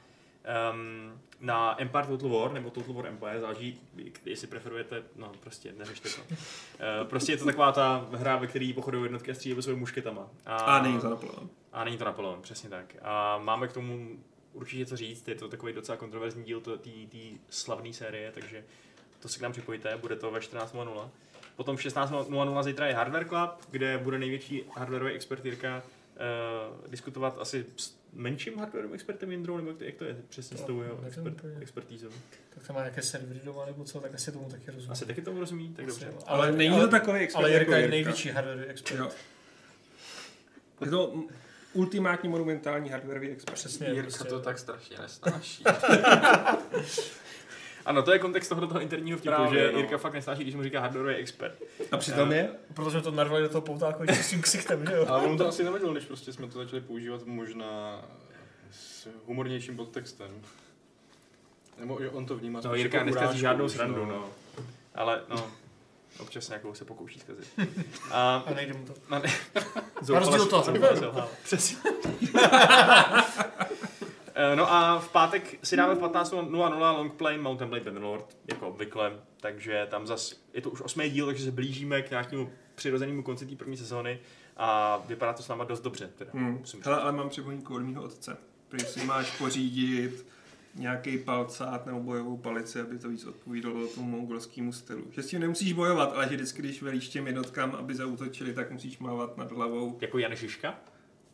um, na Empire Total War, nebo Total War Empire, záleží, jestli preferujete, no prostě, neřešte to. Uh, prostě je to taková ta hra, ve které pochodují jednotky a střílejí svými mušketama. A není to naplno. A není to Napoleon, přesně tak. A máme k tomu určitě co říct, je to takový docela kontroverzní díl té slavné série, takže to si k nám připojte, bude to ve 14.00. Potom v 16.00 zítra je Hardware Club, kde bude největší hardwareový expert Jirka uh, diskutovat asi menším hardwareovým expertem Jindrou, nebo jak to, jak to je přesně s tou jeho expert, expertízou. Tak tam má nějaké servery doma nebo co, tak asi tomu taky rozumím. Asi taky tomu rozumí, tak Asi dobře. jo. Ale, není to takový expert Ale Jirka jako je největší hardware expert. Jo. Je to ultimátní monumentální hardwareový expert. Přesně. Jirka prostě. to tak strašně nesnáší. [laughs] [laughs] Ano, to je kontext tohoto toho interního vtipu, Právě, že no. Jirka fakt nesnáší, když mu říká hardwareový expert. A přitom je? Protože to narvali do toho poutáku ještě s tím ksichtem, že jo? Ale on to asi nevěděl, než prostě jsme to začali používat možná s humornějším podtextem. Nebo že on to vnímá No, Jirka jako neskazí urážku žádnou srandu, no. Ale no, občas nějakou se pokouší zkazit. A, A nejde mu to. na, toho, zoufale jsem selhal. Přesně. [laughs] Eh, No a v pátek si dáme v 15.00 Longplay Mountain Blade Bannerlord, jako obvykle, takže tam zas, je to už osmý díl, takže se blížíme k nějakému přirozenému konci té první sezóny a vypadá to s náma dost dobře. Teda, Hmm. Hele, ale mám připomínku od mýho otce. Když si máš pořídit nějaký palcát nebo bojovou palici, aby to víc odpovídalo tomu mongolskému stylu. Že s tím nemusíš bojovat, ale že vždycky, když velíš těm jednotkám, aby zautočili, tak musíš mávat nad hlavou. Jako Jan Žižka.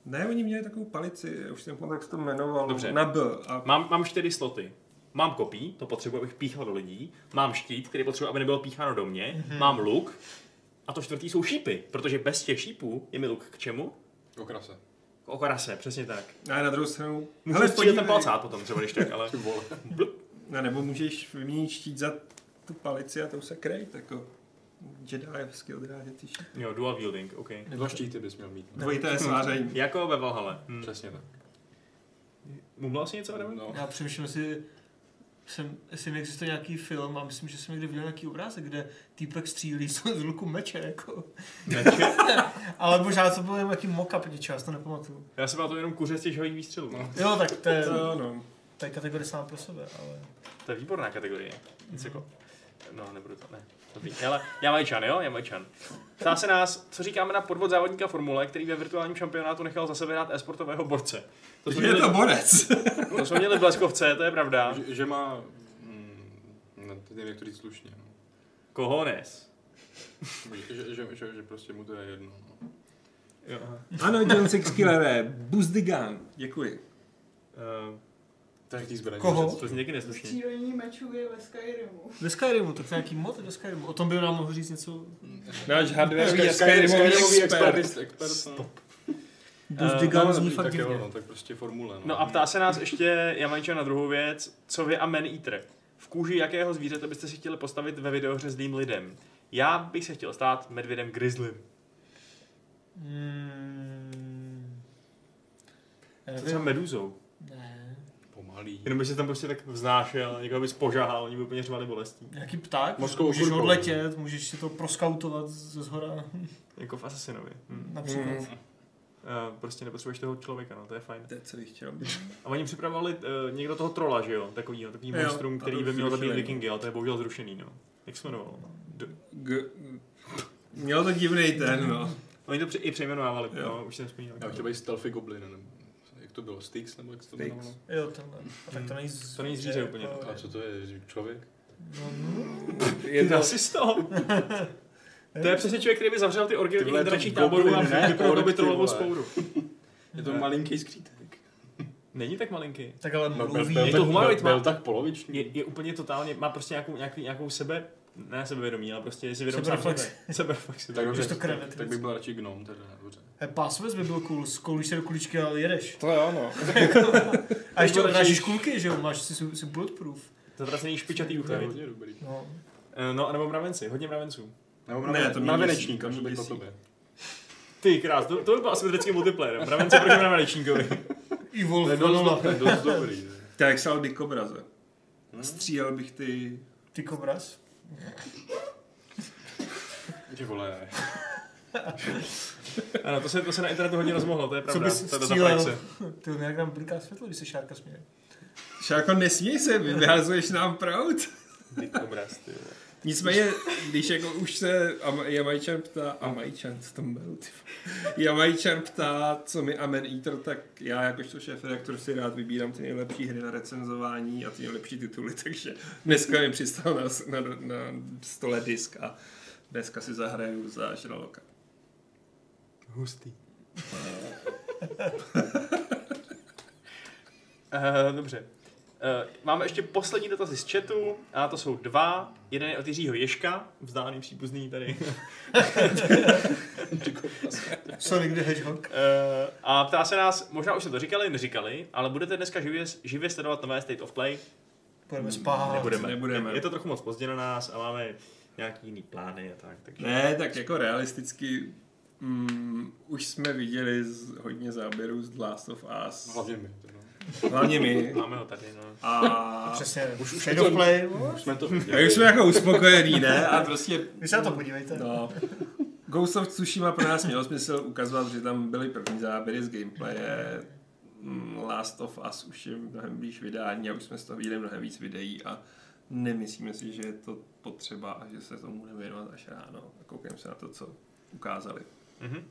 Ne, oni měli takovou palici, já už jsem jak se to jmenoval, Dobře. na B. A Mám, mám čtyři sloty. mám kopí, to potřebuji, abych píchal do lidí, mám štít, který potřebuji, aby nebylo pícháno do mě, Mhm. mám luk, a to čtvrtý jsou šípy, protože bez těch šípů je mi luk k čemu? Okrase. K okrase, přesně tak. A na druhou stranu... Můžu Hele, ten palcát potom třeba, když tak, ale... [laughs] A nebo můžeš vyměnit štít za tu palici a tou se krejt, jako Jedi skill dráže ty šíp. Jo, dual wielding, OK. Dva štíty bys měl mít. Dvojité sváření. Jako ve Valhalle. Hm. Přesně tak. Mluvil jsi něco, Adame? No. Já přemýšlím, jestli, jsem, jestli mi existuje nějaký film a myslím, že jsem někde viděl nějaký obrázek, kde týpek střílí z z luku meče, jako. Meče? [laughs] Ale možná to byl nějaký mock-up něčeho, já si to nepamatuju. Já jsem to jenom kuře z těch žhavých výstřelů. No. Jo, tak to je, To ano. to je kategorie sám pro sebe, ale... To je výborná kategorie. Nic jako... No, nebudu to, ne. Dobrý. Ale Jamajčan, jo? Jamajčan. Ptá se nás, co říkáme na podvod závodníka Formule, který ve virtuálním šampionátu nechal za sebe dát e-sportového borce. To Je měli, to borec. [laughs] to jsme měli v Bleskovce, to je pravda. Že, že má... Mm, ne, teď nevím, jak to říct slušně. No. Cojones. Že, že, že, že, že, prostě mu to je jedno. No. Jo, aha. Ano, John Six the gun. Děkuji. Uh, To je zbraně. Koho? to zní někdy neslušně. Střílení mečů je ve Skyrimu. Ve Skyrimu, tak to je nějaký mod ve Skyrimu. O tom by nám mohl říct něco. Náš hardwareový Sky- a Skyrimový expert. expert. expert no. No, gun No, zní tak, fakt tak jo, no, tak prostě formule. No, No a ptá se nás ještě Jamajčan na druhou věc. Co vy a Man Eater? V kůži jakého zvířete byste si chtěli postavit ve videohře zlým lidem? Já bych se chtěl stát medvědem grizzlym. Mm, já Co třeba meduzou? Pomalý. Jenom by se tam prostě tak vznášel, někoho bys požahal, oni by úplně řvali bolestí. Nějaký pták, Morskou můžeš okurkou. odletět, můžeš si to proskautovat ze zhora, Jako v Assassinovi. Hm. například. Mm. Uh, prostě nepotřebuješ toho člověka, no, to je fajn. To je, co bych chtěl být. A oni připravovali uh, někdo toho trola, že jo? Takový, takový Jo, monstrum, který by měl zabít vikingy, ale to je bohužel zrušený, no. Jak se jmenovalo? D- G- Mělo to divný ten, no. Oni to při- i přejmenovávali, Jo. no, už jsem vzpomínal. Já bych chtěl být stealthy goblin, nebo to bylo, Styx, nebo jak se to Styx. jmenovalo? Jo, tenhle. A tak to není z... To není zvíře úplně. jako- A co to je, člověk? No, no. Je to, rasisto! [laughs] To je přesně člověk, který by zavřel ty orgy dračí táboru a vyprodal by trolovou spouru. Je to Ne. malinký skřítek. [laughs] Není tak malinký. Tak ale No, byl, mluví. byl, Je tak, to humanoid, byl, byl má- tak poloviční. Je, je úplně totálně, má prostě nějakou, nějaký, nějakou sebe, ne sebevědomí, ale prostě je si vědom sám Sebereflex. sebe. [laughs] Tak dobře, to kreve, tak, tak bych byl radši gnom, teda, dobře. He, pásovec by byl cool, skoulíš se do kuličky a jedeš. to jo, no. [laughs] A ještě radši- kulky, že jo, máš si, si bulletproof. Zatracený špičatý To je uchy. hodně dobrý. No. Eh, No, nebo mravenci, hodně mravenců. Nebo Ne, to mě mravenečník, může být po tobě. Ty krás, to, to by byl asymetrický multiplayer. Mravenci proti mravenečníkovi. [laughs] Evil To je dost, to je dost dobrý. Tak jak sal dikobraze. Hm? Střílel bych ty... Ty kobraz. Ty vole, [laughs] Ano, to se, to se na internetu hodně rozmohlo, to je Co pravda. bys To je ta střílel? Ty nějak nám blinká světlo, když se šárka směje. Šáko, nesmí se, vyhazuješ nám prout. Ty obraz, ty vole. Nicméně, když jako už se Am- Jamajčan ptá, Amajčan, co tam byl. Jamajčan ptá, co mi Amen Eater, tak já jakožto šéf redaktor si rád vybírám ty nejlepší hry na recenzování a ty nejlepší tituly, [laughs] takže dneska mi přistal na, na, na stole disk a dneska si zahraju za Žraloka. Hustý. Uh, [laughs] dobře. Uh, máme ještě poslední dotazy z chatu, a to jsou dva. Jeden je od Jiřího Ješka, vzdálený příbuzný tady. [laughs] Sonic the Hedgehog. Uh, a ptá se nás, možná už jste to říkali, neříkali, ale budete dneska živě, živě sledovat nové State of Play? Budeme spát. Nebudeme. nebudeme. Je, je to trochu moc pozdě na nás a máme nějaký jiný plány a tak. Takže... Ne, tak jako realisticky mm, už jsme viděli z, hodně záběrů z The Last of Us. hlavně my. teda. Hlavně my. Máme ho tady, no. A, Přesně. Už- už to- Play. Už jsme to viděli. už jsme jako uspokojený, ne? [laughs] A prostě Vy se na to podívejte. No. Ghost of Tsushima pro nás mělo smysl ukazovat, že tam byly první záběry z gameplaye. Mm, Last of Us už je mnohem blíž vydání a už jsme z toho viděli mnohem víc videí a nemyslíme si, že je to potřeba a že se tomu budeme věnovat až ráno. A koukám se na to, co ukázali. Mhm.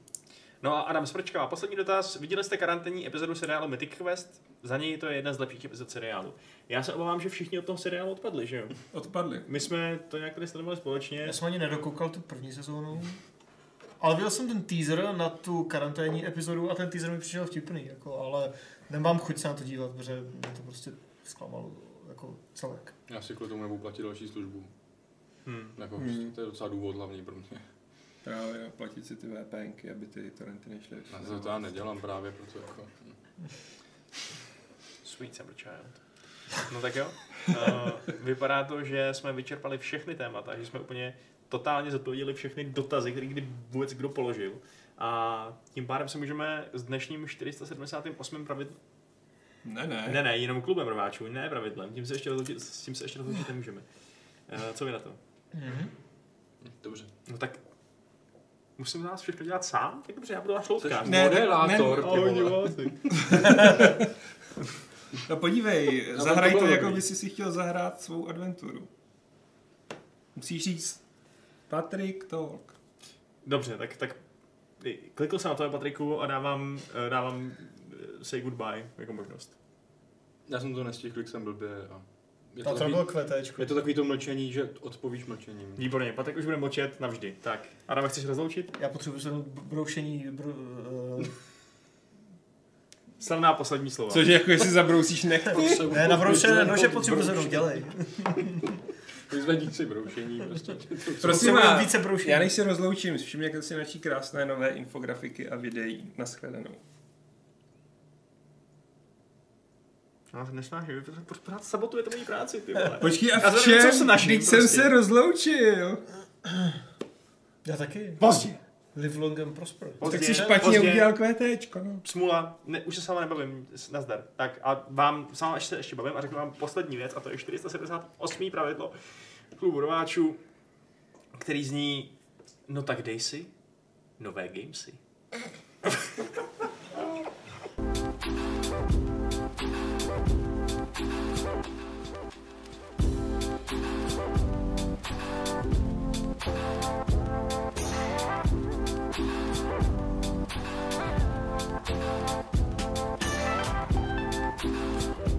No a Adam Smrčka, poslední dotaz. Viděli jste karanténní epizodu seriálu Mythic Quest? Za něj to je jedna z lepších epizod seriálu. Já se obávám, že všichni od toho seriálu odpadli, že jo? Odpadli. My jsme to nějak tady sledovali společně. Já jsem ani nedokoukal tu první sezónu. Ale viděl jsem ten teaser na tu karanténní epizodu a ten teaser mi přišel vtipný, jako, ale nemám chuť se na to dívat, protože mě to prostě zklamalo jako celek. Já si kvůli tomu nebudu platit další službu. Hmm. Jako, Hmm. prostě to je docela důvod hlavní pro mě. Právě platit si ty VPNky, aby ty torrenty nešly. Já to, to já nedělám právě, proto jako... Sweet summer child. No tak jo. Uh, [laughs] vypadá to, že jsme vyčerpali všechny témata, že jsme úplně totálně zodpověděli všechny dotazy, které kdy vůbec kdo položil. A tím pádem se můžeme s dnešním 478. pravidlem, Ne, ne. ne, ne, jenom klubem rváčů, ne pravidlem, tím se ještě rozloučit, s tím se ještě rozloučit nemůžeme. Uh, co vy na to? Mm-hmm. Dobře. No tak musím nás všechno dělat sám? Tak dobře, já budu váš loutkář. Ne, Moderátor, ne, ty Ahoj, vole. diváci. [laughs] No podívej, [laughs] to zahraj to, bylo jako by si si chtěl zahrát svou adventuru. Musíš říct Patrick Talk. Dobře, tak, tak klikl jsem na to, Patriku, a dávám, eh, dávám eh, say goodbye jako možnost. Já jsem to nestihl, klik jsem blbě a... Je A to takový, bylo kvetečko. je to takový to mlčení, že odpovíš mlčením. Výborně, Patrik už bude mlčet navždy. Tak, Adam, chceš rozloučit? Já potřebuji zvednout broušení, br, uh, Slavná poslední slova. Což je jako jestli zabrousíš nechty. ne, na broušené nože potřebuji zvednout, dělej. [laughs] Vyzvedni si broušení, prostě. Prosím vás, více broušení. já než se rozloučím, všimněte si naší krásné nové infografiky a videí. Naschledanou. Já se nesnáším, vy pořád- pořád sabotujete moji práci, ty vole. Počkej, a to v čem? se naším, Teď jsem prostě. se rozloučil. Já taky. Pozdě. Live long and prosper. Pozdě, Tak si špatně pozdě. udělal kvétéčko, no. Smula, ne, už se s vámi nebavím, nazdar. Tak a vám, s vámi se ještě bavím a řeknu vám poslední věc a to je 478. pravidlo klubu rváčů, který zní, no tak dej si nové gamesy. [laughs]